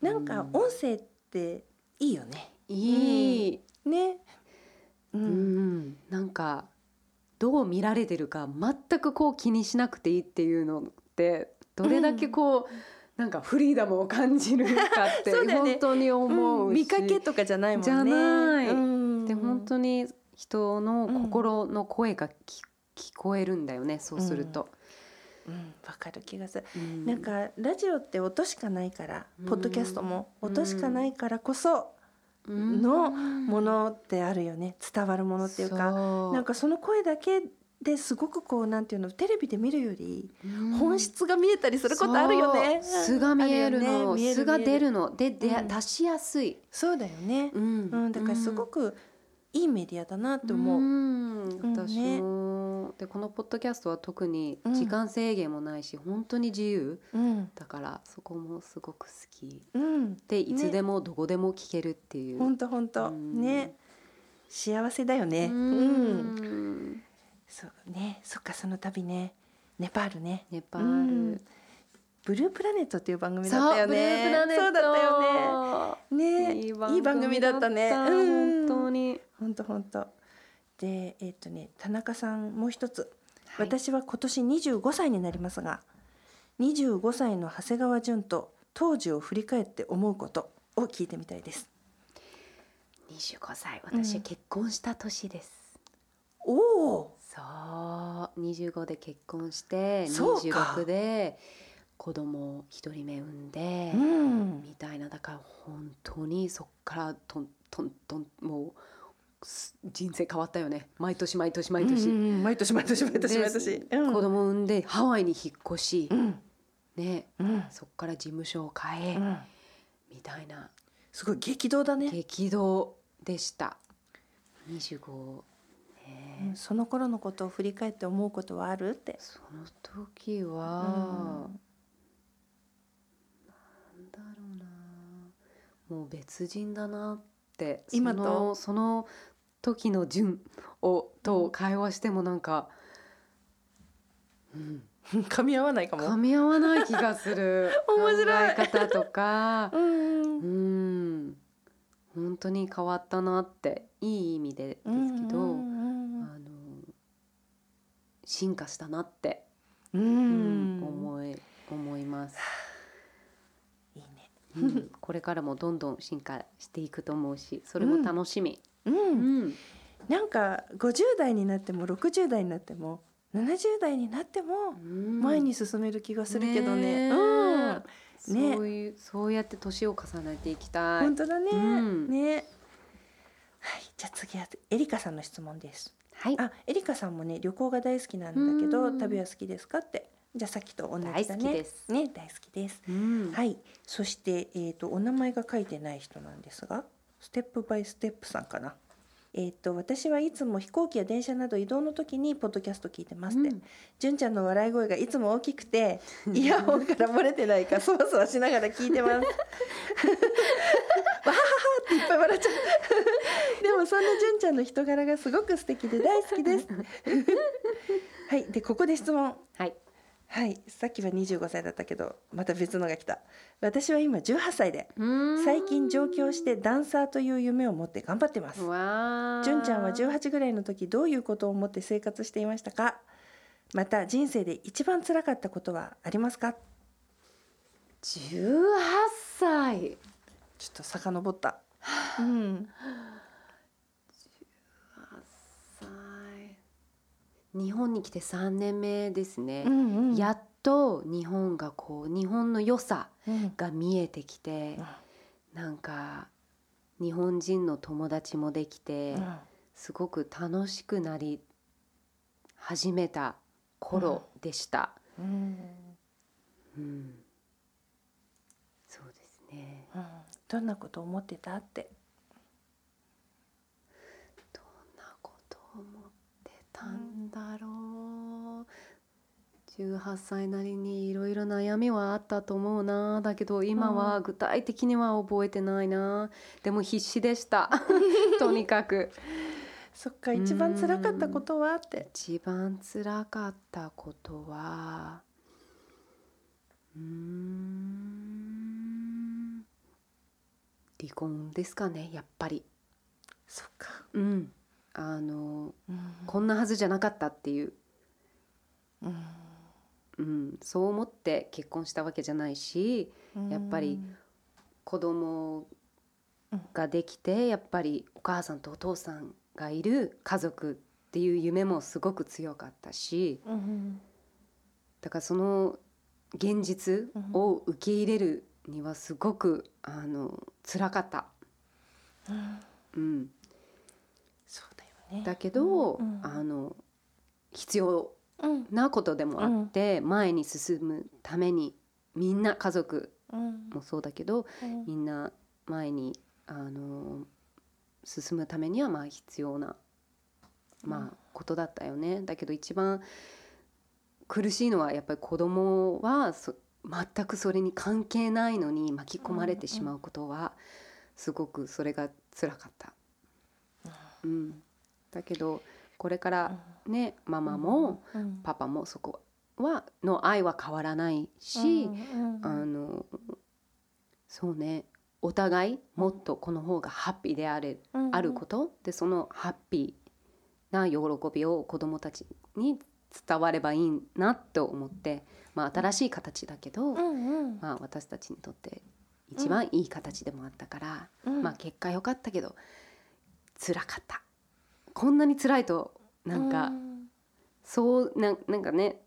なんか音声っていいよね。いい、ねううん。ん。なんかどう見られてるか全くこう気にしなくていいっていうのってどれだけこう、なんかフリーダムを感じるかって *laughs* ね。本当に思うし、見かけとかじゃないもんね。じゃない。うん。で本当に人の心の声がき、聞こえるんだよねそうすると。うん。わかる気がする。うん。なんかラジオって音しかないからうん。ポッドキャストもうん音しかないからこそのものってあるよね。伝わるものっていうか。なんかその声だけですごくこうなんていうのテレビで見るよりうん。本質が見えたりすることあるよね。素が見えるの、ね。素が出るの。の。でで、うん。出しやすい、そうだよね。うん。うん、だからすごくいいメディアだなって思う。んうん私ね。も、でこのポッドキャストは特にうん時間制限もないし、本当に自由。うん、だからそこもすごく好き。うん、でいつでもどこでも聞けるっていう、本当本当。うん。ね。幸せだよね。ううん、ん。そうね、そっかその旅ね、ネパールね。ネパール、うんブループラネットっていう番組だったよね。そうだったよね。ね、いい番組だったね。本当に、本当本当。で、えっ、とね、田中さんもう一つ。はい私は今年25歳になりますが25歳の長谷川淳と当時を振り返って思うことを聞いてみたいです。25歳うん私結婚した年です、おおそう25で結婚してそうか26で子供一人目産んで、うん。みたいなだから本当にそっからトントントンもうす人生変わったよね。毎年毎年毎年、うんうんうん。毎年毎年毎年で毎年、うん、子供産んでハワイに引っ越し、うん。ね。うん。そっから事務所を変え、うん。みたいな。すごい激動だね、激動でした。25うね。ん。その頃のことを振り返って思うことはある？って。その時は、うんなんだろうなもう別人だなって今と？そのその時の順をと会話してもなんか、うん、*laughs* 噛み合わないかも。噛み合わない気がする。*laughs* 面白い。考え方とか。*laughs* うんうん。本当に変わったなっていい意味でですけど、うん。あの進化したなって、うん。うん思い思います。*laughs* これからもどんどん進化していくと思うしそれも楽しみ、うん。うん。なんか50代になっても60代になっても70代になっても前に進める気がするけどね。ねうん、ね。そういうそうやって年を重ねていきたい。本当だね。うん。ね。はい、じゃあ次はエリカさんの質問です。はい。あ、エリカさんもね旅行が大好きなんだけどうん。旅は好きですかって。じゃあさっきと同じだね。大好きですね、大好きです。うんはい。そしてえっ、とお名前が書いてない人なんですが、ステップバイステップさんかな。えっ、と私はいつも飛行機や電車など移動の時にポッドキャスト聞いてますって。うん純ちゃんの笑い声がいつも大きくて *laughs* イヤホンから漏れてないかそわそわしながら聞いてます。*laughs* わはははっていっぱい笑っちゃう。でもそんな純ちゃんの人柄がすごく素敵で大好きです。*laughs* はいでここで質問。はいはいさっきは25歳だったけどまた別のが来た。私は今18歳で最近上京してダンサーという夢を持って頑張ってます。わー純ちゃんは18ぐらいの時どういうことを思って生活していましたか？また人生で一番辛かったことはありますか？18歳ちょっと遡った。うん。日本に来て3年目ですね、うんうん。やっと日本がこう日本の良さうん。が見えてきてなんか日本人の友達もできてうん。すごく楽しくなり始めた頃でした。うん。うん、そうですね。うん。どんなこと思ってたって？どんなこと思ってたんだろう。18歳なりにいろいろ悩みはあったと思うな。だけど今は具体的には覚えてないな。でも必死でした。*laughs* とにかく。そっか一番辛かったことはって。一番辛かったことはうーん。離婚ですかねやっぱり。そっか。うんあのうん。こんなはずじゃなかったっていう。うん。うん、そう思って結婚したわけじゃないしやっぱり子供ができてやっぱりお母さんとお父さんがいる家族っていう夢もすごく強かったしうんだからその現実を受け入れるにはすごくあの辛かった。うんね。だけど、うんあの必要うん。なことでもあって、前に進むためにみんな家族うん。もそうだけどうん。みんな前にあの進むためにはまあ必要な、まあ、ことだったよね。だけど一番苦しいのはやっぱり子供はそ全くそれに関係ないのに巻き込まれてしまうことはすごくそれが辛かった。うん、だけどこれからねママもうん。パパもそこはの愛は変わらないし、うん。あのそうねお互いもっとこの方がハッピーであれ、うん。あることでそのハッピーな喜びを子どもたちに伝わればいいなと思って、まあ、新しい形だけど、うん。うん。まあ、私たちにとって一番いい形でもあったから、うん。まあ、結果良かったけど辛かったこんなに辛いとなんか、うん。そうなんなんかね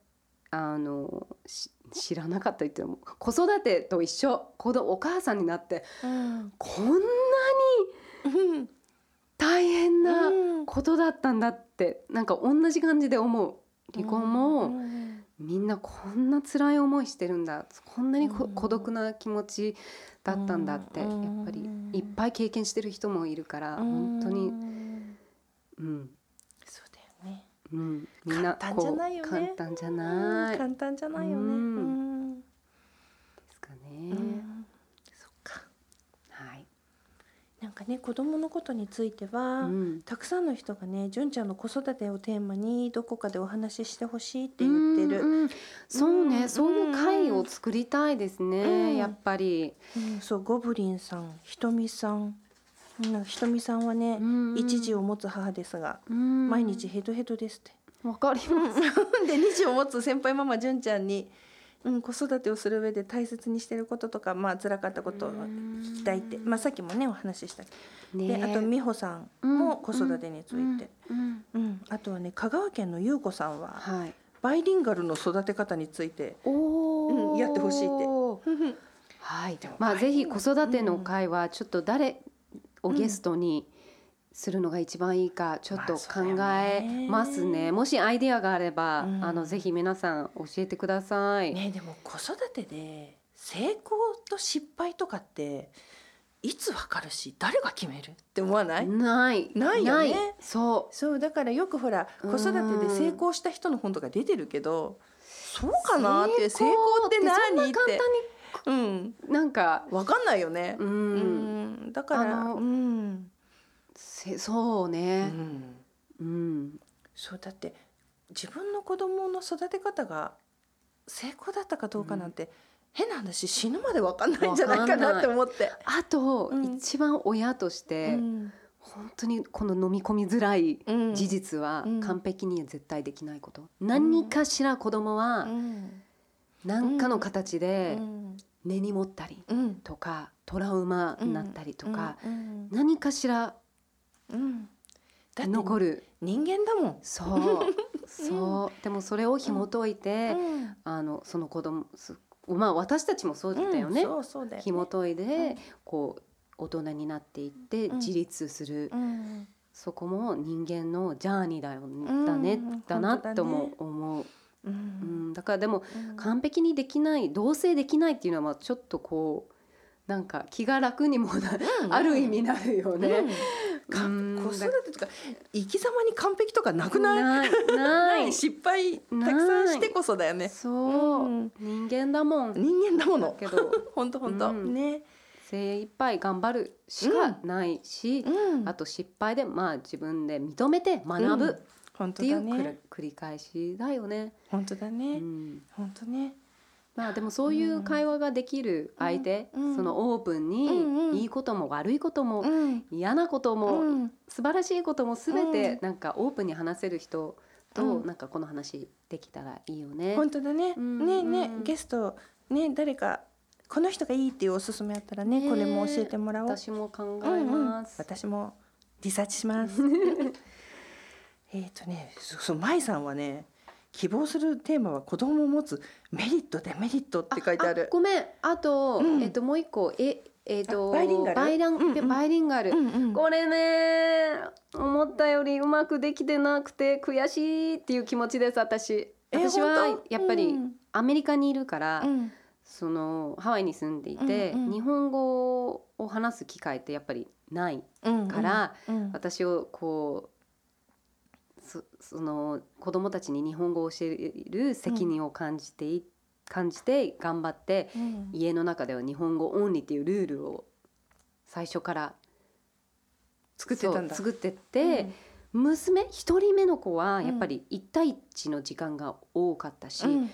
あのし知らなかった言っても子育てと一緒。子どお母さんになってうん。こんなにうん大変なうん。ことだったんだってなんか同じ感じで思う。離婚うもん。みんなこんな辛い思いしてるんだ。こんなに孤独な気持ちだったんだってやうん。っぱりいっぱい経験してる人もいるから本当うにんうん。そうだよね。うん。みんな簡単じゃないよね。簡単じゃない。で簡単じゃないよね。うん。うん。すかうねん。そっか。はい。なんかね子供のことについては、うん。たくさんの人がね純ちゃんの子育てをテーマにどこかでお話ししてほしいって言ってる、うんうん。そうね、うんそういう会を作りたいですね、うん。やっぱり、うんそうゴブリンさんひとみさんうん。ひとみさんはね、うん。一児を持つ母ですが、うん。毎日ヘトヘトですって。わかります、*laughs* で二児を持つ先輩ママ純ちゃんに、うん、子育てをする上で大切にしてることとかまあ辛かったことを聞きたいって、まあ、さっきもねお話ししたね。であと美穂さんも子育てについて、うん。うん。あとはね香川県の優子さんははい。バイリンガルの育て方について、うんやってほしいって。はい。まあぜひ子育ての会はちょっと誰をゲストにするのが一番いいかちょっと考えますね,、もしアイデアがあれば、うん。あのぜひ皆さん教えてください、ねでも子育てで成功と失敗とかっていつわかるし誰が決める？って思わない、ない。ないよね。そそうだからよくほらうん。子育てで成功した人の本とか出てるけどそううかなって成成功功って何って。簡うん。なんかわかんないよね。う、ん、うん。だからうん、せそううね、ん、うん。そうだって自分の子供の育て方が成功だったかどうかなんて、変な話死ぬまでわかんないんじゃないかなって思って。あと、うん。一番親として、うん。本当にこの飲み込みづらいうん。事実はうん。完璧には絶対できないこと、何かしら子供はうん何かの形でうん。根に持ったりうん。とかトラウマになったりとか、うん。何かしらうん。残る。人間だもん。そう。*laughs* そう。でもそれを紐解いて、うん。あのその子供すまあ私たちもそうだったよね、うん。そうそうだよね。紐解いで、うん。こう大人になっていってうん。自立する、うん。そこも人間のジャーニーだよ、ん。だねう。んだなとも思う、ううん。ん、だからでもうん。完璧にできない同棲できないっていうのはまあちょっとこうなんか気が楽にもな、ある意味なるよね。かうん。子育てとか生き様に完璧とかなくない？ない *laughs* ない。失敗たくさんしてこそだよね。そう、うん。人間だもん。人間だもの。だけど。*laughs* 本当本当。うん。ね。精一杯頑張るしかないし、うん。あと失敗でまあ自分で認めて学ぶ。っ本当ていうくりだね繰り返しだよね。本当だうねん。本当ね。まあでもそういう会話ができる相手、うん。そのオープンうんうにん。いいことも悪いこともうん。嫌なこともうん。素晴らしいことも全てうん。なんかオープンに話せる人とうん。なんかこの話できたらいいよね。本当だね。うんねねうんゲストね誰かこの人がいいっていうおすすめあったらねねこれも教えてもらおう。私も考えうんうん。ます。私もリサーチします *laughs* えっとねそそう舞さんはね希望するテーマは子供を持つメリットデメリットって書いてある。ごめん。あと、うん。えっともう一個ええっとあバイリンガル？バイランうんうん。バイリンガル、うんうん。これね思ったよりうまくできてなくて悔しいっていう気持ちです私。え私はやっぱりうん。アメリカにいるから、うん。そのハワイに住んでいて、うんうん。日本語を話す機会ってやっぱりないうんから、うん。私をこうそその子供たちに日本語を教える責任を感じてい、感じて頑張ってうん。家の中では日本語オンリーっていうルールを最初から作ってたんだ。作ってって、娘一人目の子はやっぱり一対一の時間が多かったし、うん。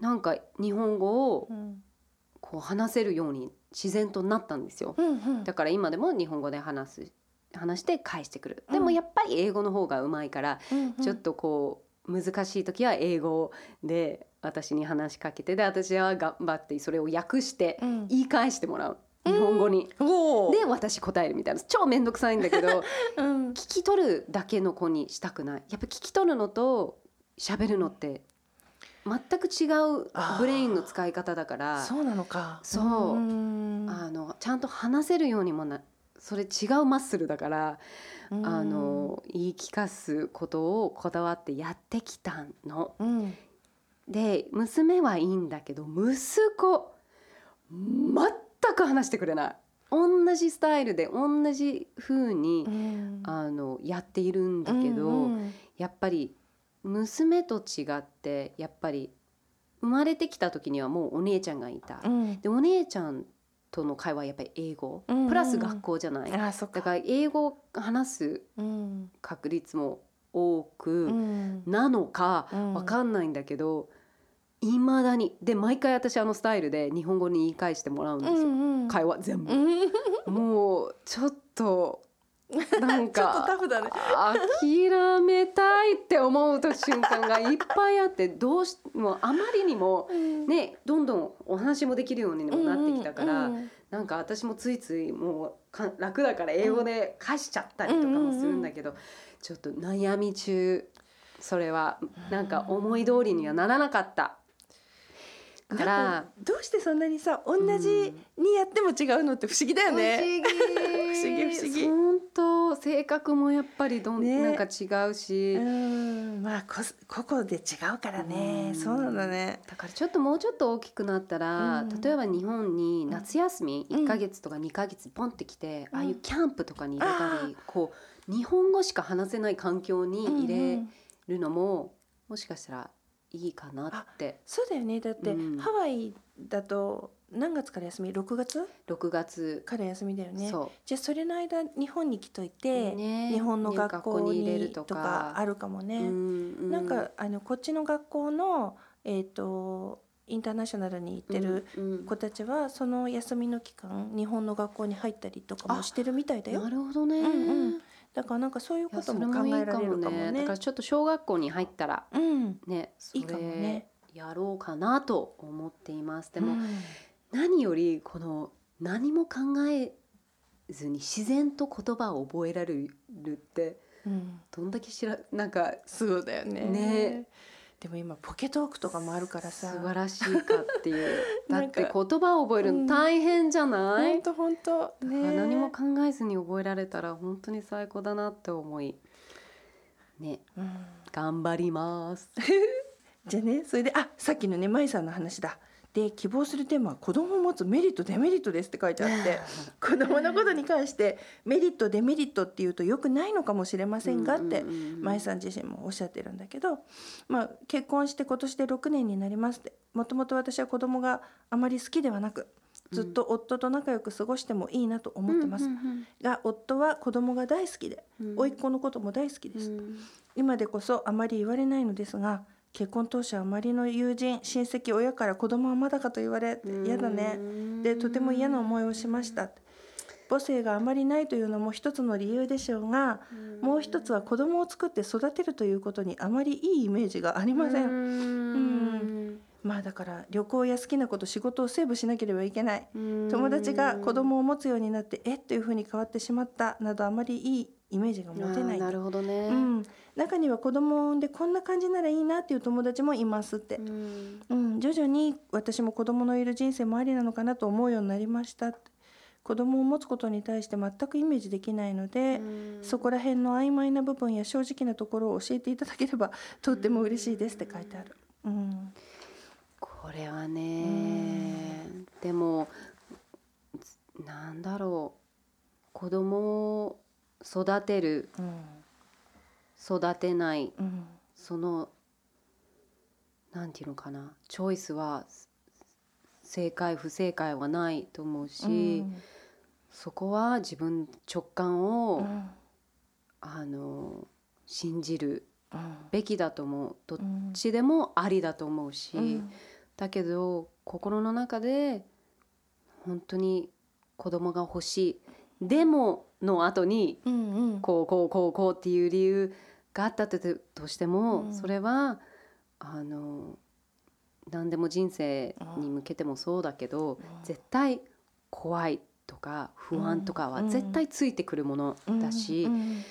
なんか日本語をうん。こう話せるように自然となったんですよ。うんうん。だから今でも日本語で話す話して返してくる。でうん。もやっぱり英語の方がうまいから、うんちょっとこう難しい時は英語で私に話しかけてで私は頑張ってそれを訳してうん。言い返してもらう。日本語に。おー。で私答えるみたいな。超面倒くさいんだけど *laughs* うん。聞き取るだけの子にしたくない。やっぱ聞き取るのと喋るのって全く違うブレインの使い方だから。そうなのか。そう。うん。あのちゃんと話せるようにもなそれ違うマッスルだから、うん。あの言い聞かすことをこだわってやってきたの。うん。で娘はいいんだけど息子全く話してくれない。同じスタイルで同じ風に、うん。あのやっているんだけど、うんやっぱり娘と違ってやっぱり生まれてきた時にはもうお姉ちゃんがいた。うん。でお姉ちゃんとの会話はやっぱり英語、うんうんプラス学校じゃない。あーそっか。だから英語を話すうん確率も多くうん。なのかうん。わかんないんだけど、いまだに。で毎回私あのスタイルで日本語に言い返してもらうんですよ、うん。会話全部、うん。もうちょっとなんちょっとかタフだね。諦めたいって思う瞬間がいっぱいあってどうしもうあまりにもねどんどんお話もできるようにもなってきたから、うん。なんか私もついついもうか楽だから英語で返しちゃったりとかもするんだけど、ちょっと悩み中それはなんか思い通りにはならなかった。から。どうしてそんなにさ同じにやっても違うのって不思議だよね。不思議。*laughs* 不思議本当性格もやっぱりどん、ね。なんか違うし、うん。まあこす個々で違うからね。うん。そうなんだね。だからちょっともうちょっと大きくなったら、うん。例えば日本に夏休みうん。1ヶ月とか2ヶ月ポンってきて、うん。ああいうキャンプとかに入れたり、こう日本語しか話せない環境に入れるのも、もしかしたらいいかなって。そうだよね。だって、うん。ハワイだと何月から休み？6月？6月、から休みだよね。そじゃあそれの間日本に来といて、ね。日本のね学校に入れるととか。かあるかもう、ね。うん。なんかあのこっちの学校のえっ、とインターナショナルに行ってるうんうん。子たちはその休みの期間日本の学校に入ったりとかもしてるみたいだよ。なるほどね、うんうんだからなんかそういうことも考えられるかももね。ねだからちょっと小学校に入ったらうん。ねそいいかもね。れやろうかなと思っています。でも、うん。何よりこの何も考えずに自然と言葉を覚えられるってうん。どんだけしらなんかそうだよね。ねでも今ポケトークとかもあるから素さ晴らしいかっていう。*laughs* だって言葉を覚えるうん。の大変じゃない、本当本当だから何も考えずに覚えられたら本当に最高だなって思い。ね。うん。頑張ります。*laughs* じゃあねそれであさっきのねまいさんの話だで希望するテーマは子供を持つメリットデメリットですって書いてあって *laughs* 子供のことに関してメリットデメリットっていうとよくないのかもしれませんがってうんうんうんうん。まいさん自身もおっしゃってるんだけど、まあ、結婚して今年で6年になりますってもともと私は子供があまり好きではなくずっと夫と仲良く過ごしてもいいなと思ってます、うんうん。が夫は子供が大好きでうん。甥っ子のことも大好きです、うん。今でこそあまり言われないのですが結婚当初あまりの友人親戚親から子供はまだかと言われうん嫌だね。でとても嫌な思いをしました。母性があまりないというのも一つの理由でしょうがもう一つは子供を作って育てるということにあまりいいイメージがありません、うん。まあだから旅行や好きなこと仕事をセーブしなければいけない。うん。友達が子供を持つようになってえっというふうに変わってしまったなどあまりいいイメージが持てないなるほどね、うん、中には子供を産んでこんな感じならいいなっていう友達もいますって、うん。うん、徐々に私も子供のいる人生もありなのかなと思うようになりましたって。子供を持つことに対して全くイメージできないので、うん。そこら辺の曖昧な部分や正直なところを教えていただければとっても嬉しいですって書いてある。うん。これはねでもなんだろう。子供を育てるうん育てないうんそのなんていうのかなチョイスは正解不正解はないと思うし、そこは自分直感を、あの信じるべきだと思う。どっちでもありだと思うし、だけど心の中で本当に子供が欲しいでもの後にうんうん。こうこうこうこうっていう理由があったととしても、うん。それはあの何でも人生に向けてもそうだけど、絶対怖いとか不安とかはうん。絶対ついてくるものだし、うん。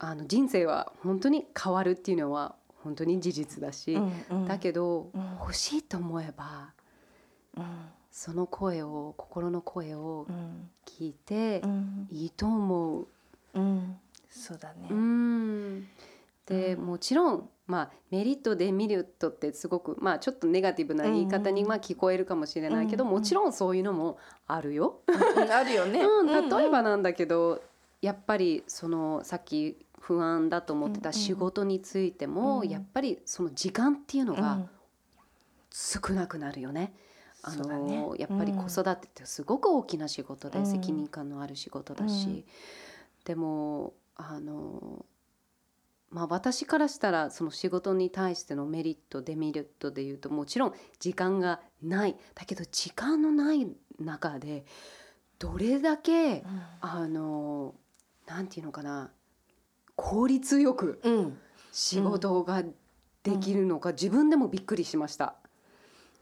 あの人生は本当に変わるっていうのは本当に事実だし、うん。うん。だけど、うん。欲しいと思えばうんその声を心の声をうん。聞いてうん。いいと思う。うん。そうだね。うん。で、うん。もちろん、まあ、メリットデメリットってすごく、まあ、ちょっとネガティブな言い方にうん。まあ聞こえるかもしれないけど、もちろんそういうのもあるよ。うん。あるよね。うん、うん。例えばなんだけど、やっぱりそのさっき不安だと思ってた仕事についても、うん。やっぱりその時間っていうのがうん。少なくなるよね。あそうだね。のやっぱり子育てってすごく大きな仕事で、うん。責任感のある仕事だし、うん。でもあのまあ私からしたらその仕事に対してのメリットデメリットでいうともちろん時間がない。だけど時間のない中でどれだけあのなんていうのかな効率よくうん。仕事ができるのか、自分でもびっくりしました。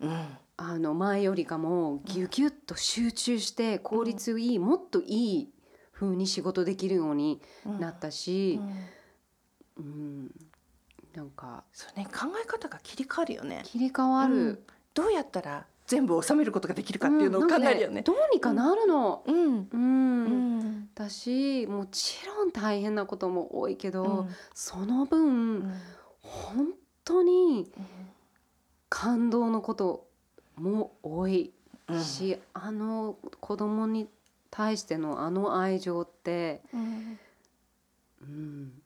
うんあの前よりかもギュギュッと集中して効率いい、もっといい風に仕事できるようにうん。なったしう、ん。うん。なんかそうね考え方が切り替わるよね。切り替わる、うん。どうやったら全部収めることができるかっていうのを考えるよね。どうにかなるの。うん。うん。うん。だしもちろん大変なことも多いけど、うん。その分、うん。本当に感動のことも多いうんし、あの子供に対してのあの愛情って、うんうん、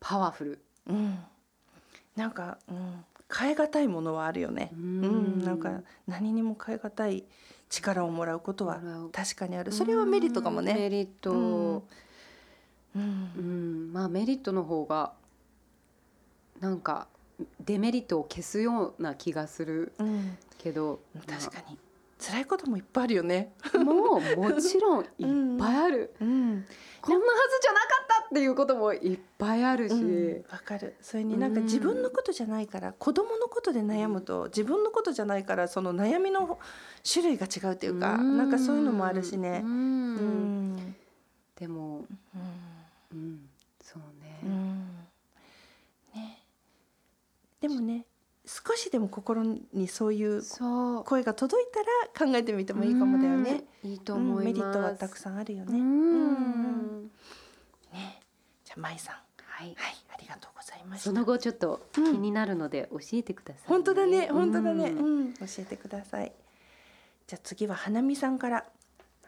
パワフル。うんなんか、うん、変え難いものはあるよね。ううんん、なんか何にも変え難い力をもらうことは確かにある。それはメリットかもメね。リット、うんううんんまあメリットの方がなんかデメリットを消すような気がするうん、けど確かに。辛いこともいっぱいあるよね。まあもうもちろんいっぱいある、うん、こんなはずじゃなかったっていうこともいっぱいあるし、うん。わかる。それになんかうん。自分のことじゃないから、子供のことで悩むと自分のことじゃないからその悩みの種類が違うっていうか、なんかそういうのもあるしね。う。ん。うん、でも、うん。うん、そうね、でもね少しでも心にそういう声が届いたら考えてみてもいいかもだよね。うんいいとうん思います、メリットはたくさんあるようね。んね。じゃあ舞さん、はい。はい、ありがとうございました。その後ちょっと気うん。になるので教えてください、本当だね、本当だね、ううん。ん、教えてください。じゃあ次は花見さんから。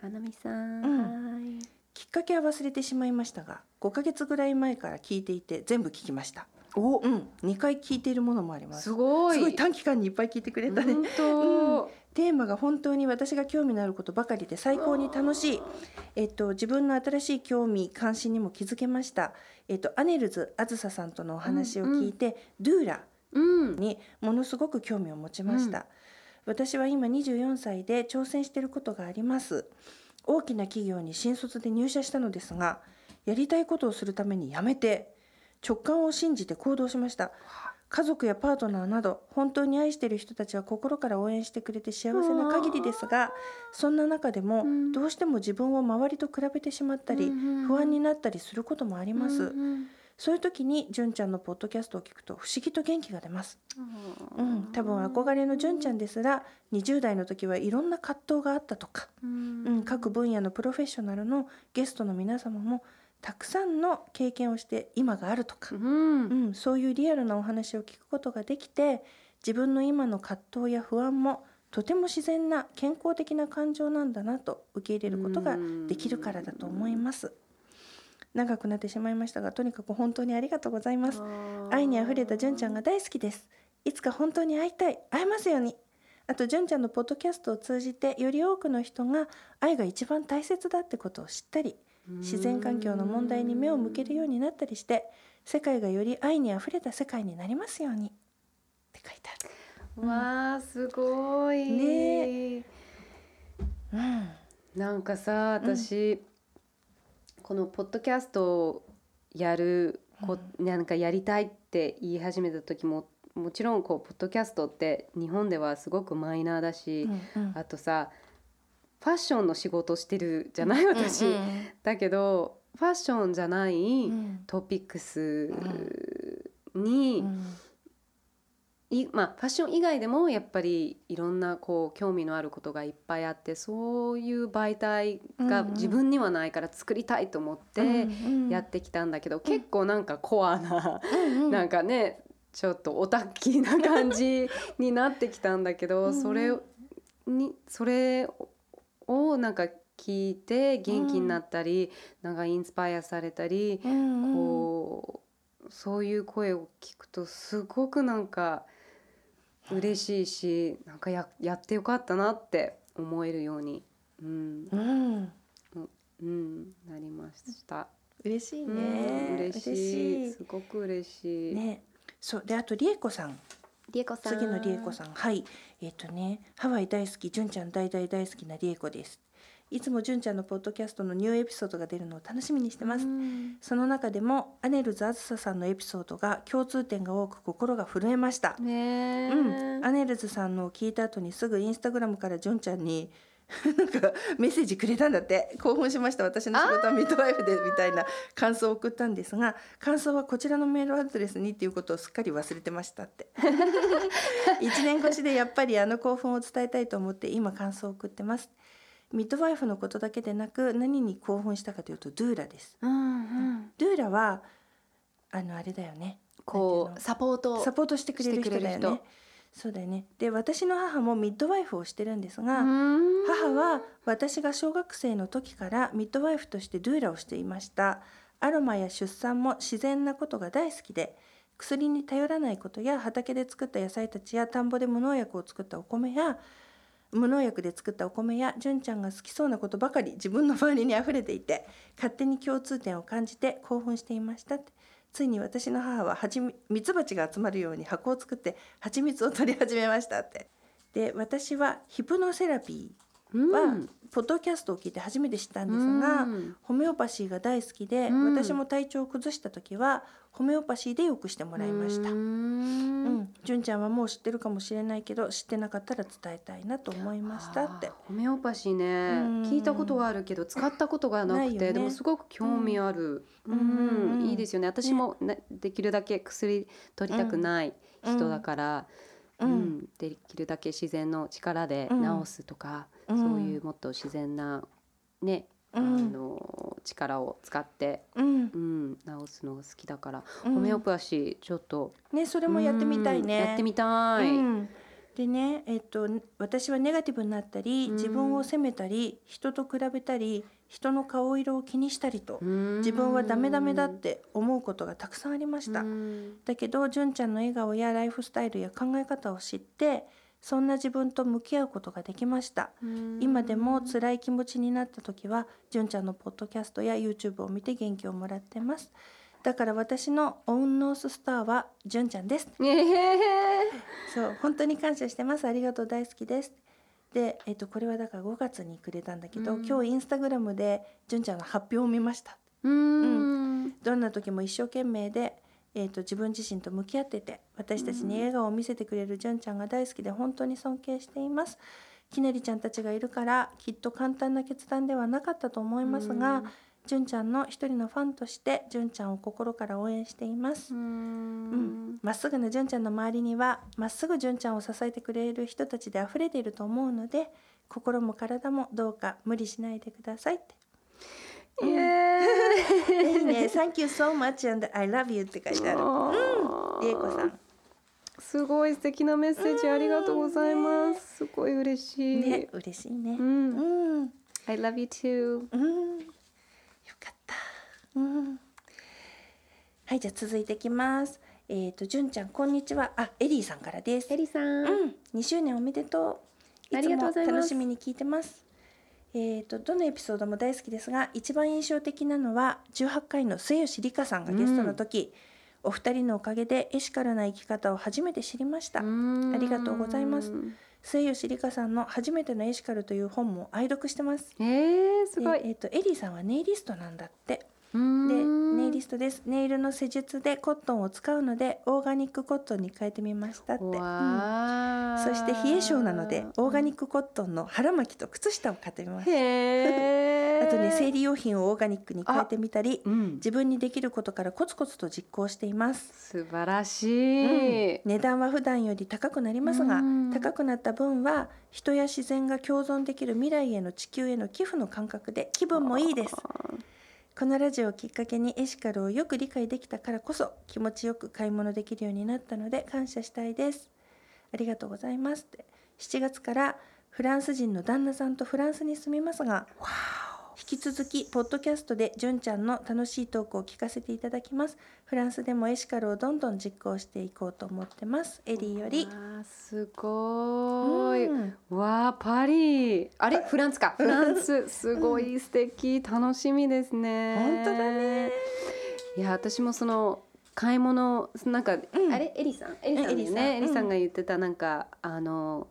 花見さん、うん。はい。きっかけは忘れてしまいましたが、5ヶ月ぐらい前から聞いていて全部聞きました。おうん、2回聞いているものもあります。すごいすごい短期間にいっぱい聞いてくれたね。本当、テーマが本当に私が興味のあることばかりで最高に楽しい。えっと自分の新しい興味関心にも気づけました。えっとアネルズあずささんとのお話を聞いて、ドゥーラうんにものすごく興味を持ちました。私は今24歳で挑戦していることがあります。大きな企業に新卒で入社したのですが、やりたいことをするために辞めて直感を信じて行動しました。家族やパートナーなど本当に愛している人たちは心から応援してくれて幸せな限りですがそんな中でもうん。どうしても自分を周りと比べてしまったりうん不安になったりすることもあります。うんそういう時に純ちゃんのポッドキャストを聞くと不思議と元気が出ます。うん。多分憧れの純ちゃんですら20代の時はいろんな葛藤があったとか。うん。うん、各分野のプロフェッショナルのゲストの皆様もたくさんの経験をして今があるとかう、んうん、そういうリアルなお話を聞くことができて自分の今の葛藤や不安もとても自然な健康的な感情なんだなと受け入れることができるからだと思います。長くなってしまいましたがとにかく本当にありがとうございます。愛にあふれた純ちゃんが大好きです。いつか本当に会いたい、会えますように。あと純ちゃんのポッドキャストを通じてより多くの人が愛が一番大切だってことを知ったり自然環境の問題に目を向けるようになったりして世界がより愛にあふれた世界になりますようにって書いてわあすごい。ね。ある。うん。なんかさ私、このポッドキャストをやるこ、なんかやりたいって言い始めた時ももちろんこうポッドキャストって日本ではすごくマイナーだし、うん。あとさファッションの仕事してるじゃない私、うんだけどファッションじゃないうん。トピックスに、うん。いまあ、ファッション以外でもやっぱりいろんなこう興味のあることがいっぱいあってそういう媒体がうんうん。自分にはないから作りたいと思ってうんやってきたんだけど、結構なんかコアな、うんなんかねちょっとオタッキーな感じになってきたんだけどうんうん。それにそれをなんか聞いて元気になったり、なんかインスパイアされたり、うんうんこうそういう声を聞くとすごくなんか嬉しいしなんかややってよかったなって思えるように、うん。うん。うん、なりました。嬉しいうんね嬉しい。すごく嬉しい。ね。そう。であとりえこさんりえこさん。次のりえこさん。はい。えっ、とねハワイ大好き純ちゃん大大大好きなりえこです。いつも純ちゃんのポッドキャストのニューエピソードが出るのを楽しみにしてます、うん。その中でもアネルズあずささんのエピソードが共通点が多く心が震えました、うん、アネルズさんのを聞いた後にすぐインスタグラムからジョンちゃんに *laughs* なんかメッセージくれたんだって。興奮しました。私の仕事はミッドワイフでみたいな感想を送ったんですが感想はこちらのメールアドレスにっていうことをすっかり忘れてましたって。*laughs* 1年越しでやっぱりあの興奮を伝えたいと思って今感想を送ってます。ミッドワイフのことだけでなく何に興奮したかというとドゥーラです。うんうん、ドゥーラはあのあれだよね。こうサポート。サポートしてくれる人だよねそうだよね。で私の母もミッドワイフをしてるんですが、うん。母は私が小学生の時からミッドワイフとしてドゥーラをしていました。アロマや出産も自然なことが大好きで薬に頼らないことや畑で作った野菜たちや田んぼで無農薬を作ったお米や無農薬で作ったお米や純ちゃんが好きそうなことばかり自分の周りにあふれていて勝手に共通点を感じて興奮していましたってついに私の母ははちミツバチが集まるように箱を作って蜂蜜を取り始めましたって。で私はヒプノセラピー。は、ポッドキャストを聞いて初めて知ったんですが、うん。ホメオパシーが大好きで、うん。私も体調を崩した時はホメオパシーでよくしてもらいました。ううん。ん、純ちゃんはもう知ってるかもしれないけど知ってなかったら伝えたいなと思いましたって。ホメオパシーね。うん。聞いたことはあるけど使ったことがなくてね。でもすごく興味ある、ううん。いいですよね。私も、ね、できるだけ薬取りたくない人だから、ううん。ん。できるだけ自然の力で治すとか、うん。そういうもっと自然なね、うあんの力を使って、うん。うん、治すのが好きだから、うん。ホメオパシーちょっとねそれもやってみたいね。うんやってみたい、うん。でね、えっと、私はネガティブになったりうん。自分を責めたり人と比べたり人の顔色を気にしたりとうん。自分はダメダメだって思うことがたくさんありました。うん。だけど純ちゃんの笑顔やライフスタイルや考え方を知ってそんな自分と向き合うことができました。今でも辛い気持ちになった時は純ちゃんのポッドキャストや YouTube を見て元気をもらってます。だから私のオウンノーススターは純ちゃんです。そう本当に感謝してます。ありがとう大好きです。で、えっとこれはだから5月にくれたんだけど、うん。今日インスタグラムで純ちゃんの発表を見ました。うん。どんな時も一生懸命で、えっと自分自身と向き合ってて私たちに笑顔を見せてくれる純ちゃんが大好きで本当に尊敬しています。きなりちゃんたちがいるからきっと簡単な決断ではなかったと思いますが、純ちゃんの一人のファンとして純ちゃんを心から応援しています。ううん。ん、まっすぐな純ちゃんの周りにはまっすぐ純ちゃんを支えてくれる人たちで溢れていると思うので心も体もどうか無理しないでくださいって。いいね、Thank you so much and I love you って書いてある。りえこさん。すごい素敵なメッセージありがとうございます。すごい嬉しい。ね、嬉しいねう。。うんん、I love you too. うん、よかった。うん。はい、じゃあ続いていきます。えっ、と、純ちゃん、こんにちは。あ、エリーさんからです。エリさん。うん、2周年おめでとう。ありがとうございつも楽しみに聞いてます。えー、とどのエピソードも大好きですが一番印象的なのは18回の末吉里香さんがゲストの時、お二人のおかげでエシカルな生き方を初めて知りました、ありがとうございます。末吉里香さんの「初めてのエシカル」という本も愛読してます。えー、すごい。でえー、とエリーさんはネイリストなんだって。ででネイリストです。ネイルの施術でコットンを使うのでオーガニックコットンに変えてみましたって、うん。そして冷え性なのでオーガニックコットンの腹巻きと靴下を買ってみました。*laughs* あとね生理用品をオーガニックに変えてみたりうん、自分にできることからコツコツと実行しています、素晴らしい。値段は普段より高くなりますがうん。高くなった分は人や自然が共存できる未来への地球への寄付の感覚で気分もいいですこのラジオをきっかけにエシカルをよく理解できたからこそ気持ちよく買い物できるようになったので感謝したいです。ありがとうございますって。7月からフランス人の旦那さんとフランスに住みますが引き続きポッドキャストで純ちゃんの楽しいトークを聞かせていただきます。フランスでもエシカルをどんどん実行していこうと思ってます。エリーより。わーすごーい。うん。わあパリあれフランスか。フランスすごい素敵。楽しみですね。本当だね。いや私もその買い物なんか、うん。あれ？エリさん？エリさんね。エリさうんんが言ってたなんかあの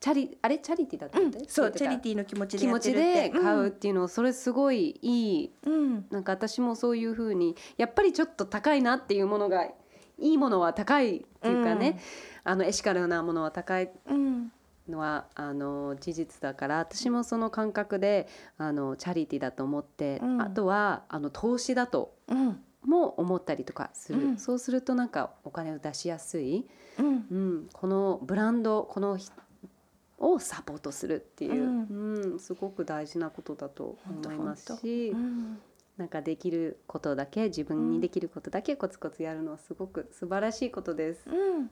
チャリあれ？チャリティーだったうん。そうチャリティーの気持ちで気持ちで？買うっていうのをそれすごいいい。うん。なんか私もそういう風にやっぱりちょっと高いなっていうものがいいものは高いっていうかね、あのエシカルなものは高いうん。のはあの事実だから私もその感覚であのチャリティーだと思って、うん。あとはあの投資だとうん。も思ったりとかする、うん。そうするとなんかお金を出しやすい、うん。うん、このブランドこのひをサポートするっていう、ううんすごく大事なことだと思いますし、うん。なんかできることだけ自分にできることだけコツコツやるのはすごく素晴らしいことです。うん。うん。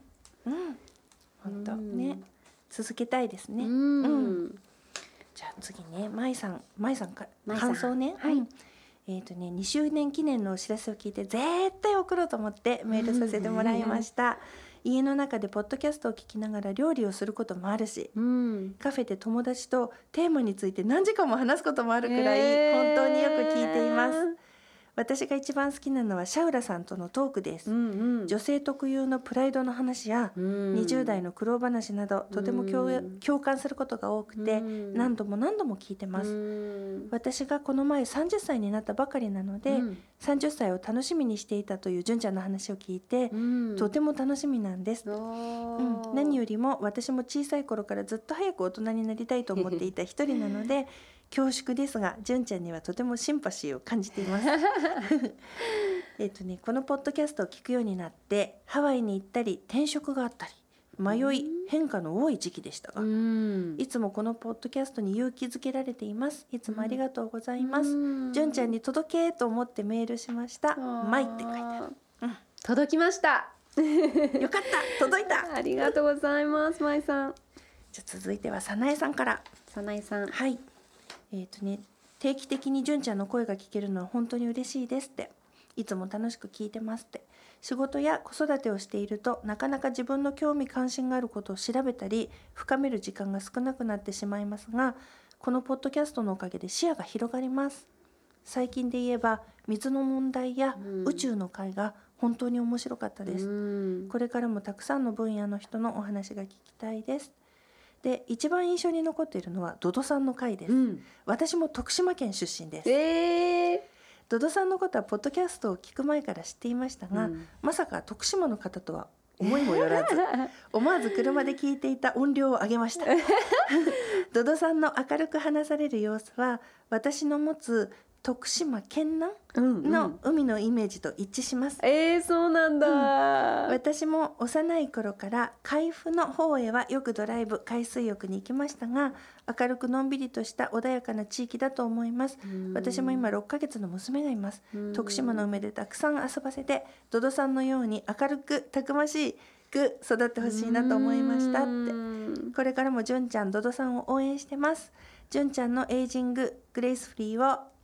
本当うん。ね。続けたいですね、うん。うん。じゃあ次ね、まいさん、まいさん。か感想ね。はい。うん。えっ、とね、2周年記念のお知らせを聞いて絶対送ろうと思ってメールさせてもらいました。家の中でポッドキャストを聞きながら料理をすることもあるし、うんカフェで友達とテーマについて何時間も話すこともあるくらい本当によく聞いています。私が一番好きなのはシャウラさんとのトークです、うんうん。女性特有のプライドの話や、うん。20代の苦労話などとても共,、うん。共感することが多くて、うん。何度も何度も聞いてます、うん。私がこの前30歳になったばかりなので、うん。30歳を楽しみにしていたという純ちゃんの話を聞いて、うん。とても楽しみなんです、おうん。ー何よりも私も小さい頃からずっと早く大人になりたいと思っていた一人なので *laughs* 恐縮ですが純ちゃんにはとてもシンパシーを感じています。*laughs* えっとねこのポッドキャストを聞くようになってハワイに行ったり転職があったり迷い変化の多い時期でしたが、うんいつもこのポッドキャストに勇気づけられています。いつもありがとうございます。うん純ちゃんに届けと思ってメールしました。マイって書いてああー届きましたる。*laughs* よかった届いた。*laughs* ありがとうございますまいさんじゃあ続いてはさなえさんから。さなえさんはい。えっ、とね定期的に純ちゃんの声が聞けるのは本当に嬉しいですって。いつも楽しく聞いてますって。仕事や子育てをしているとなかなか自分の興味関心があることを調べたり深める時間が少なくなってしまいますがこのポッドキャストのおかげで視野が広がります。最近で言えば水の問題やうん。宇宙の会が本当に面白かったです、うん。これからもたくさんの分野の人のお話が聞きたいですで一番印象に残っているのはドドさんの回です、うん。私も徳島県出身です。えー。ドドさんのことはポッドキャストを聞く前から知っていましたが、うん。まさか徳島の方とは思いもよらず *laughs* 思わず車で聞いていた音量を上げました。*laughs* ドドさんの明るく話される様子は私の持つ徳島県南うんうん。の海のイメージと一致します、えー、そうなんだ、私も幼い頃から海部の方へはよくドライブ海水浴に行きましたが明るくのんびりとした穏やかな地域だと思います。うん。私も今6ヶ月の娘がいます。うん。徳島の海でたくさん遊ばせてドドさんのように明るくたくましく育ってほしいなと思いましたって。うん。これからも純ちゃんドドさんを応援してます。純ちゃんのエイジンググレイスフリーを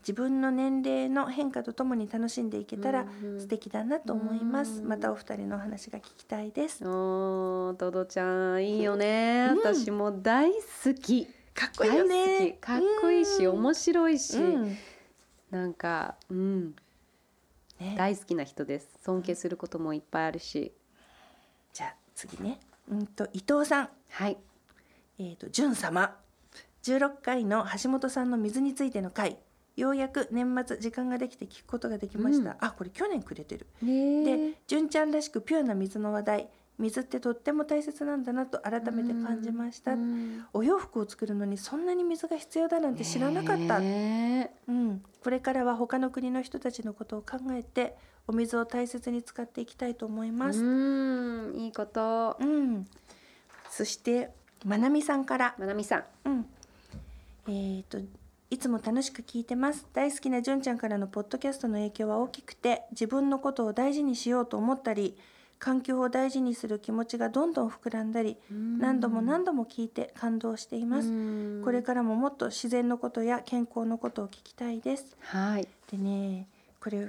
自分の年齢の変化とともに楽しんでいけたらうん素敵だなと思います。うんまたお二人のお話が聞きたいです。おートドちゃんいいよね、うん。私も大好き。かっこいいよね。き。かっこいいし、うん。面白いし、うん。なんかうん。ね。大好きな人です。尊敬することもいっぱいあるし。じゃあ次ね。うんと伊藤さん。はい。えー、と純様。16回の橋本さんの水についての回ようやく年末時間ができて聞くことができました、うん。あこれ去年くれてる。ねで純ちゃんらしくピュアな水の話題水ってとっても大切なんだなと改めて感じました、うんお洋服を作るのにそんなに水が必要だなんて知らなかった、ねうん、これからは他の国の人たちのことを考えてお水を大切に使っていきたいと思います、うん。いいこと。うん。そしてまなみさんから。まなみさん。うん。えー、といつも楽しく聞いてます。大好きな純ちゃんからのポッドキャストの影響は大きくて自分のことを大事にしようと思ったり環境を大事にする気持ちがどんどん膨らんだり何度も何度も聞いて感動しています。うん。これからももっと自然のことや健康のことを聞きたいです。はい。でねこれ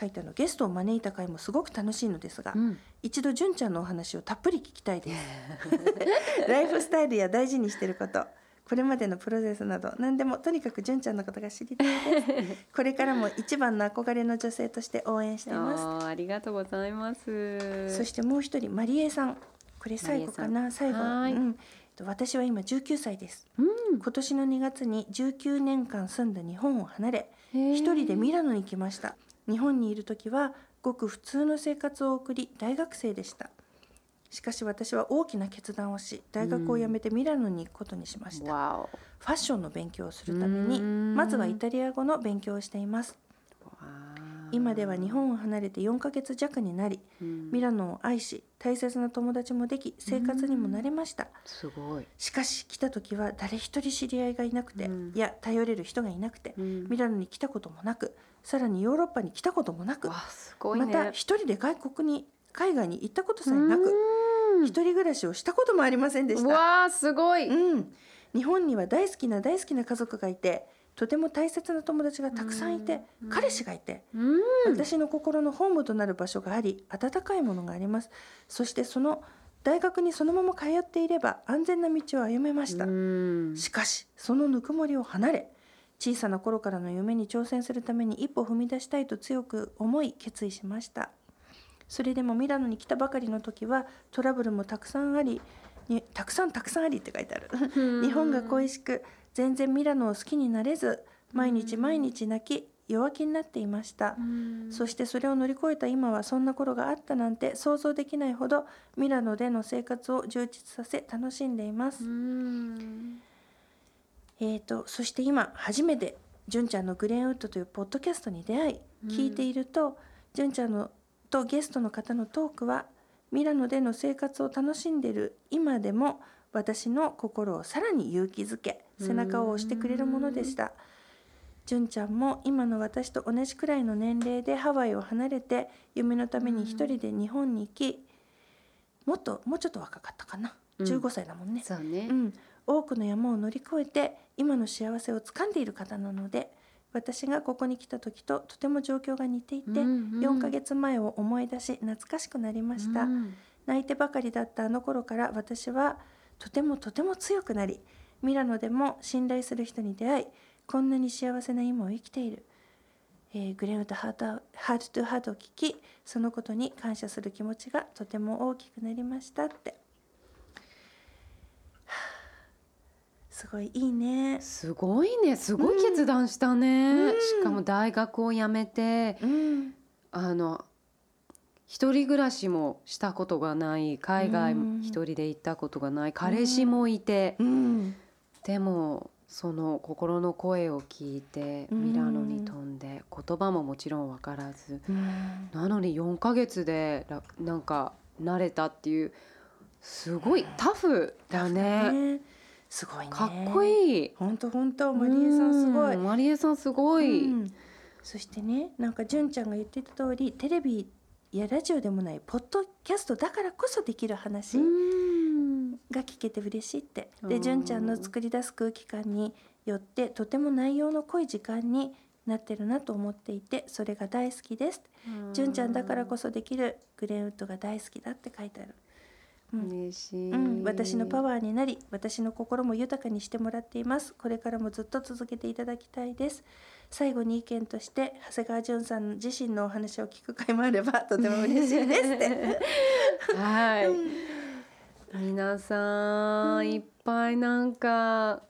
書いたのゲストを招いた回もすごく楽しいのですが、うん。一度純ちゃんのお話をたっぷり聞きたいです。*laughs* ライフスタイルや大事にしてることこれまでのプロセスなど何でもとにかく純ちゃんのことが知りたいです。*laughs* これからも一番の憧れの女性として応援しています。ありがとうございます。そしてもう一人マリエさん。これ最後かな？最後。はい。うん。と私は今19歳です。うん。今年の2月に19年間住んだ日本を離れ一人でミラノに来ました。日本にいる時はごく普通の生活を送り大学生でしたしかし私は大きな決断をし大学を辞めてミラノに行くことにしました、わお。ファッションの勉強をするためにうん。まずはイタリア語の勉強をしています。わ今では日本を離れて4ヶ月弱になりうん。ミラノを愛し大切な友達もでき生活にも慣れました。すごい、しかし来た時は誰一人知り合いがいなくて、うん。いや頼れる人がいなくて、うん。ミラノに来たこともなくさらにヨーロッパに来たこともなく、ね。また一人で外国に海外に行ったことさえなくうん一人暮らしをしたこともありませんでした。わあすごい、うん、日本には大好きな大好きな家族がいてとても大切な友達がたくさんいて、うん。彼氏がいて、うん。私の心のホームとなる場所があり温かいものがあります。そしてその大学にそのまま通っていれば安全な道を歩めました、うん。しかしそのぬくもりを離れ小さな頃からの夢に挑戦するために一歩踏み出したいと強く思い決意しましたそれでもミラノに来たばかりの時はトラブルもたくさんありにたくさんたくさんありって書いてある。日本が恋しく全然ミラノを好きになれず毎日毎日泣き弱気になっていました。そしてそれを乗り越えた今はそんな頃があったなんて想像できないほどミラノでの生活を充実させ楽しんでいます。うん。えー、とそして今初めて純ちゃんの「グレーンウッド」というポッドキャストに出会い聞いていると、純ちゃんのとゲストの方のトークはミラノでの生活を楽しんでいる今でも私の心をさらに勇気づけ背中を押してくれるものでした。純ちゃんも今の私と同じくらいの年齢でハワイを離れて夢のために一人で日本に行きもっともうちょっと若かったかな。うん。15歳だもんね。そうね。うん、多くの山を乗り越えて今の幸せをつかんでいる方なので私がここに来た時ととても状況が似ていて、うんうん。4ヶ月前を思い出し懐かしくなりました、うん。泣いてばかりだったあの頃から私はとてもとても強くなりミラノでも信頼する人に出会いこんなに幸せな今を生きている、えーグレンウッドハートハートトゥハートを聞きそのことに感謝する気持ちがとても大きくなりましたってはあすごいいいね。すごいね。すごい決断したね、うん。しかも大学を辞めてうん。あの一人暮らしもしたことがない海外うん。一人で行ったことがない彼氏もいて、うん。でもその心の声を聞いてうん。ミラノに飛んで言葉ももちろん分からずうん。なのに4ヶ月でらなんか慣れたっていうすごいタフだね。ねすごいね。かっこいい。本当本当マリエさんすごい。うんマリエさんすごい、うん。そしてねなんか純ちゃんが言ってた通りテレビやラジオでもないポッドキャストだからこそできる話うん。が聞けて嬉しいって。でうん純ちゃんの作り出す空気感によってとても内容の濃い時間になってるなと思っていてそれが大好きです。純ちゃんだからこそできるグレンウッドが大好きだって書いてある。うん嬉しい、うん、私のパワーになり私の心も豊かにしてもらっています。これからもずっと続けていただきたいです。最後に意見として長谷川淳さん自身のお話を聞く会もあれば *laughs* とても嬉しいですはい、皆さん、いっぱいなんか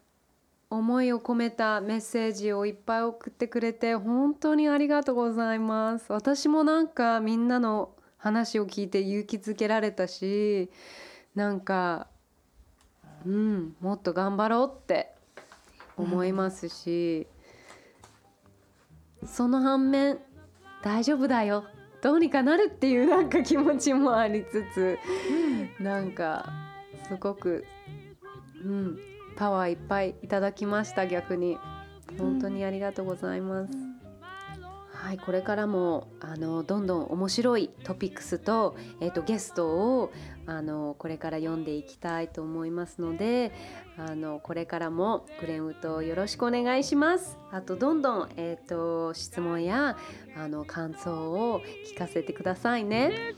思いを込めたメッセージをいっぱい送ってくれて本当にありがとうございます。私もなんかみんなの話を聞いて勇気づけられたしなんかうんもっと頑張ろうって思いますし、その反面大丈夫だよどうにかなるっていうなんか気持ちもありつつ、なんかすごく、うん、パワーいっぱいいただきました逆に本当にありがとうございます。はい、これからもあのどんどん面白いトピックスと,、えー、とゲストをあのこれから読んでいきたいと思いますのであのこれからもグレンウッドよろしくお願いします。あとどんどん、えー、と質問やあの感想を聞かせてくださいね。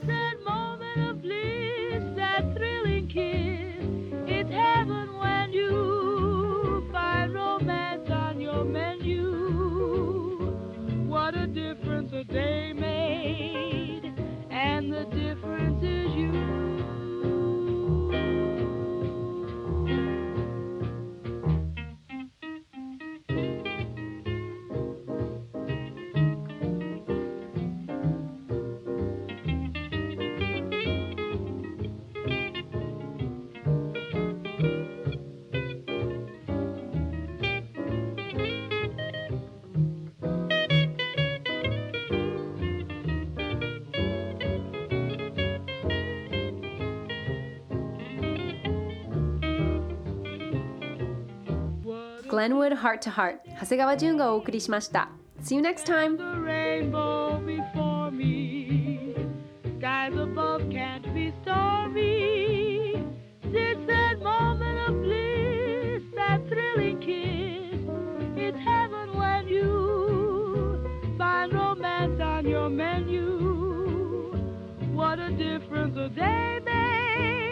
Glenwood Heart to Heart 長谷川純がお送りしました。See you next time! The rainbow before me, skies above can't be stormy. It's that moment of bliss, that thrilling kiss. It's heaven when you find romance on your menu. What a difference a day makes.